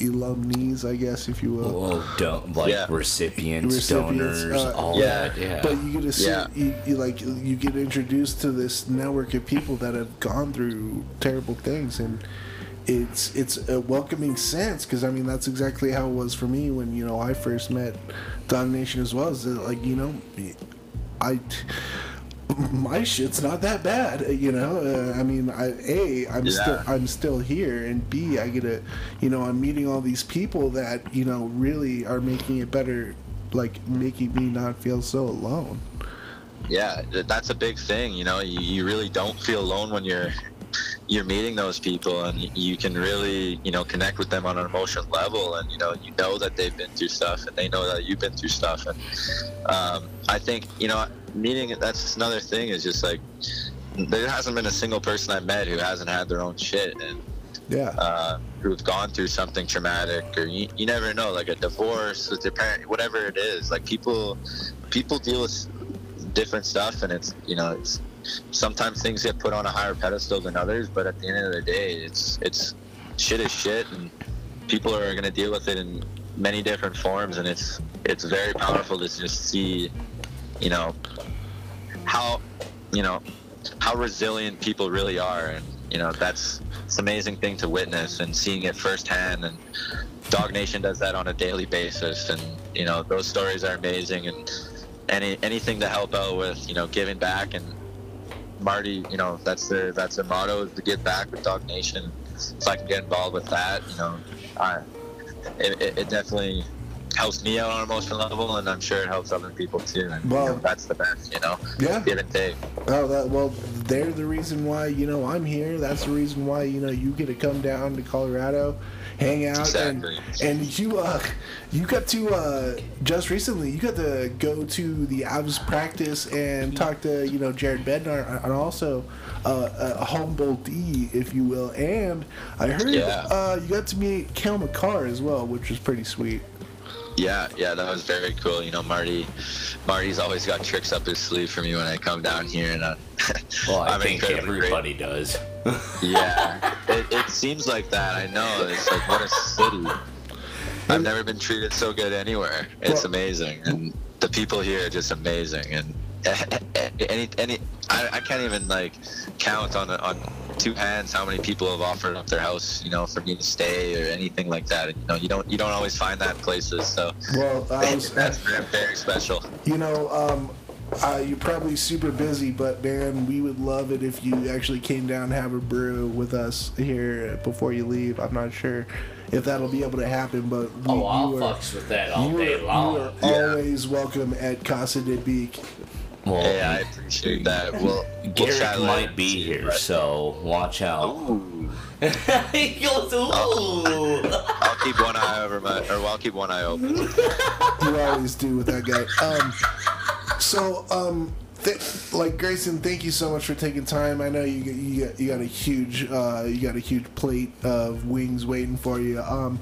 alumnies I guess if you will. Well, don't like Yeah. recipients, Recipients, donors, uh, all Yeah. that. Yeah. But you get to see, Yeah. you, you like you get introduced to this network of people that have gone through terrible things, and it's it's a welcoming sense because I mean that's exactly how it was for me when you know I first met Dog Nation as well. Is that, like you know, I my shit's not that bad, you know. Uh, I mean, I a I'm Yeah. still I'm still here, and b I get to, you know, I'm meeting all these people that you know really are making it better, like making me not feel so alone. yeah, that's a big thing. You know, you, you really don't feel alone when you're you're meeting those people, and you can really you know connect with them on an emotional level, and you know you know that they've been through stuff, and they know that you've been through stuff, and um, I think you know meeting that's another thing is just like there hasn't been a single person I've met who hasn't had their own shit, and Yeah, uh, who've gone through something traumatic or you, you never know like a divorce with their parent whatever it is like people people deal with different stuff and it's you know it's sometimes things get put on a higher pedestal than others but at the end of the day it's it's shit is shit and people are going to deal with it in many different forms and it's it's very powerful to just see you know how you know how resilient people really are. And you know that's it's an amazing thing to witness and seeing it firsthand. And dog nation does that on a daily basis. And you know those stories are amazing. And any anything to help out with you know giving back. And marty you know that's their that's their motto is to give back with dog nation. If i can get involved with that you know i it, it definitely helps me out on an emotional level and i'm sure it helps other people too and you Well- know, that's the best you know yeah. give and take Oh, that well, they're the reason why you know I'm here. That's the reason why you know you get to come down to Colorado, hang out, Exactly. and and you uh you got to uh just recently you got to go to the Avs practice and talk to you know Jared Bednar and also uh, a Humboldt D, if you will, and I heard Yeah. uh you got to meet Cale Makar as well, which was pretty sweet. Yeah, yeah, that was very cool. You know, Marty, Marty's always got tricks up his sleeve for me when I come down here, and uh, well, I I'm think incredibly everybody does. yeah, it, it seems like that. I know. It's like what a city. I've never been treated so good anywhere. It's Well- amazing, and the people here are just amazing. And any any, I, I can't even like count on on two hands how many people have offered up their house, you know, for me to stay or anything like that. And, you know, you don't you don't always find that in places. So Well, I was that's very, very special. You know, um, uh, you're probably super busy, but man, we would love it if you actually came down and have a brew with us here before you leave. I'm not sure if that'll be able to happen, but we, Oh, I'll you are, fucks with that all you day long. you are Yeah. always welcome at Casa de Beak. Well, Hey, I appreciate that. We'll, we'll Garrett might be here, so watch out. Ooh. he goes, ooh. I'll keep one eye over my, or I'll keep one eye open. You always do with that guy. Um, so, um, th- like Grayson, thank you so much for taking time. I know you you got, you got a huge uh, you got a huge plate of wings waiting for you. Um,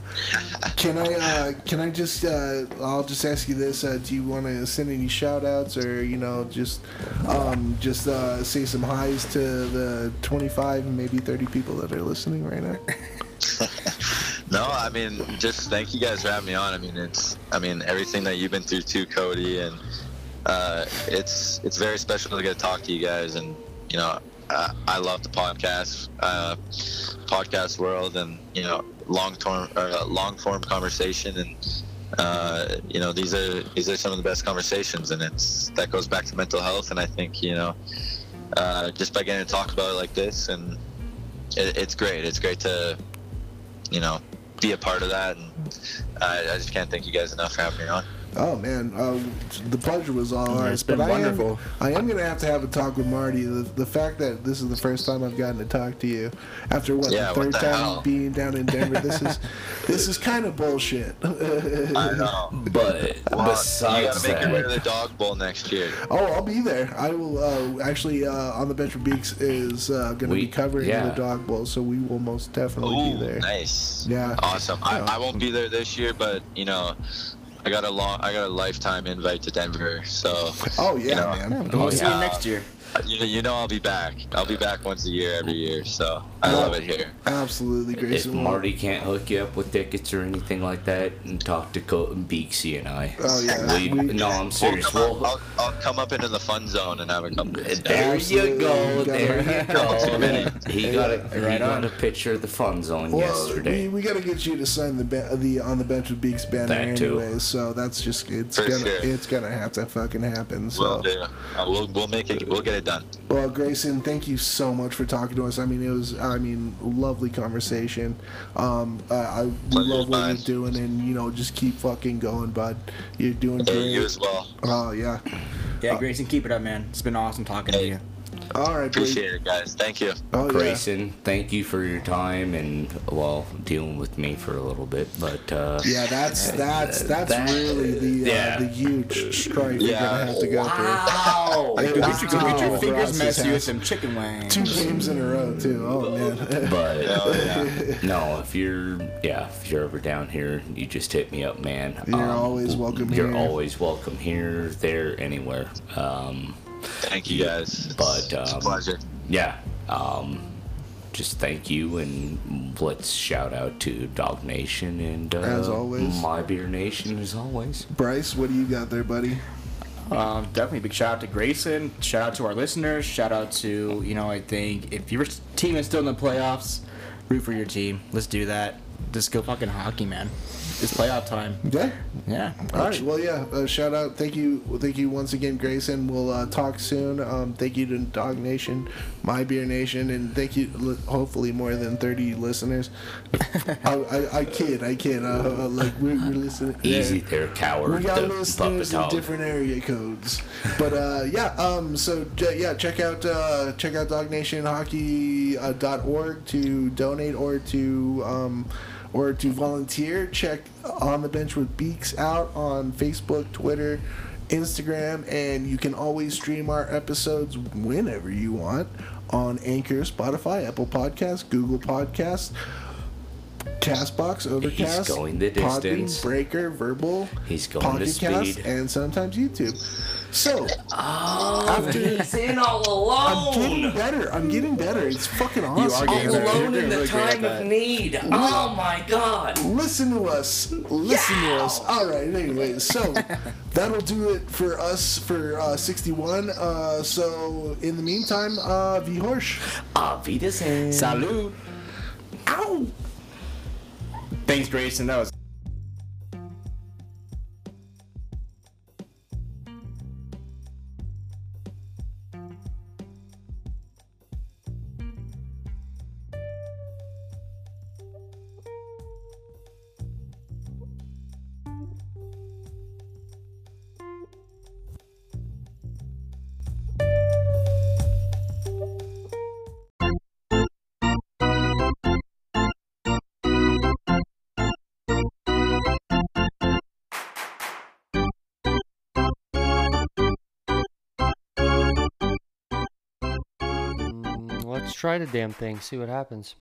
can I uh, can I just uh, I'll just ask you this: uh, Do you want to send any shout outs or you know just um, just uh, say some highs to the 25 and maybe 30 people that are listening right now? No, I mean, just thank you guys for having me on. I mean, it's, I mean, everything that you've been through too, Cody, and uh, it's, it's very special to get to talk to you guys. And you know, uh, I love the podcast, uh, podcast world, and you know, long term, uh, long form conversation, and uh, you know, these are these are some of the best conversations, and it's that goes back to mental health. And I think you know, uh, just by getting to talk about it like this, and it, it's great. It's great to you know, be a part of that. And I, I just can't thank you guys enough for having me on. Oh man, uh, the pleasure was all ours. it's been but wonderful. I am, I am gonna have to have a talk with Marty. The, the fact that this is the first time I've gotten to talk to you after what Yeah, the what third the time hell? being down in Denver. this is this is kind of bullshit. I know. But Well, besides you gotta make your way to the dog bowl next year. oh, I'll be there. I will uh, actually uh, on the bench for Beaks is uh, gonna We- be covering yeah. the dog bowl, so we will most definitely be there. nice. Yeah. Awesome. I, I won't be there this year, but you know, I got a long, I got a lifetime invite to Denver. So Oh yeah, You know, man. We'll see you next year. You, you know, I'll be back. I'll be back once a year, every year. So I love it here. Absolutely, if Grayson. Well, Marty can't hook you up with tickets or anything like that, and talk to Colton Beaksy and I. Oh, yeah. We- We- no, I'm We'll serious. come up- We'll, I'll, I'll come up into the fun zone and have a couple. there Absolutely. you go. There you go. He got a he Right got on. a picture of the fun zone Well, yesterday. we, we got to get you to sign the ba- the on the bench with Beaks banner That too. anyway. So that's just it's For gonna sure. it's gonna have to fucking happen. So We'll do. Uh, we'll, we'll make it. We'll get it done. well, Grayson, thank you so much for talking to us. I mean, it was I mean lovely conversation. Um, uh, I love what mine. you're doing, and you know just keep fucking going, bud. You're doing Hey, great. you as well. Oh yeah. Yeah, Grayson, keep it up, man. It's been awesome talking to you. All right, Blake. Appreciate it, guys. Thank you. Oh yeah. Grayson, thank you for your time and well dealing with me for a little bit, but uh, Yeah, that's that's that's That- really the uh, yeah. the huge strife you're gonna have to go wow. through. Go get your, go get your fingers messy with some chicken wings. Two games in a row too. Oh man. But Oh, yeah. no, if you're yeah, if you're ever down here, you just hit me up, man. Um, You're always welcome You're here. always welcome here, there, anywhere. Um, Thank you, guys. It's, But, it's a um, pleasure. yeah. Um, just thank you and let's shout out to Dog Nation and uh, As always. My Beer Nation as always. Bryce, what do you got there, buddy? Um, definitely big shout out to Grayson. Shout out to our listeners. Shout out to you know I think if your team is still in the playoffs, root for your team. Let's do that. Just go fucking hockey, man. It's playoff time. Yeah. Yeah. All right. Well, yeah. Uh, shout out. Thank you. Thank you once again, Grayson. We'll uh, talk soon. Um, thank you to Dog Nation, My Beer Nation, and thank you. li- Hopefully, more than thirty listeners. I, I, I kid. I kid. Uh, uh, like we're, we're listening. Easy there, coward. We got listeners in different area codes, but uh, yeah. Um, so j- yeah, check out uh, check out DogNationHockey.org to donate or to um, or to volunteer. Check on the bench with Beaks out on Facebook, Twitter, Instagram, and you can always stream our episodes whenever you want on Anchor, Spotify, Apple Podcasts, Google Podcasts. Castbox, Overcast, going the Podbean, distance. Breaker, Verbal, He's going Pocket to Cast, speed. and sometimes YouTube. So Oh, After- he's in all alone. I'm getting better. I'm getting better. It's fucking awesome. are All getting better. alone You're in the really time of that. need. Oh my God. Listen to us. Listen to us. All right. Anyway, so that'll do it for us for uh, 61. Uh, so in the meantime, uh, V Horsch. Auf Wiedersehen. Salute. Ow. Thanks, Grayson. That was try the damn thing, see what happens.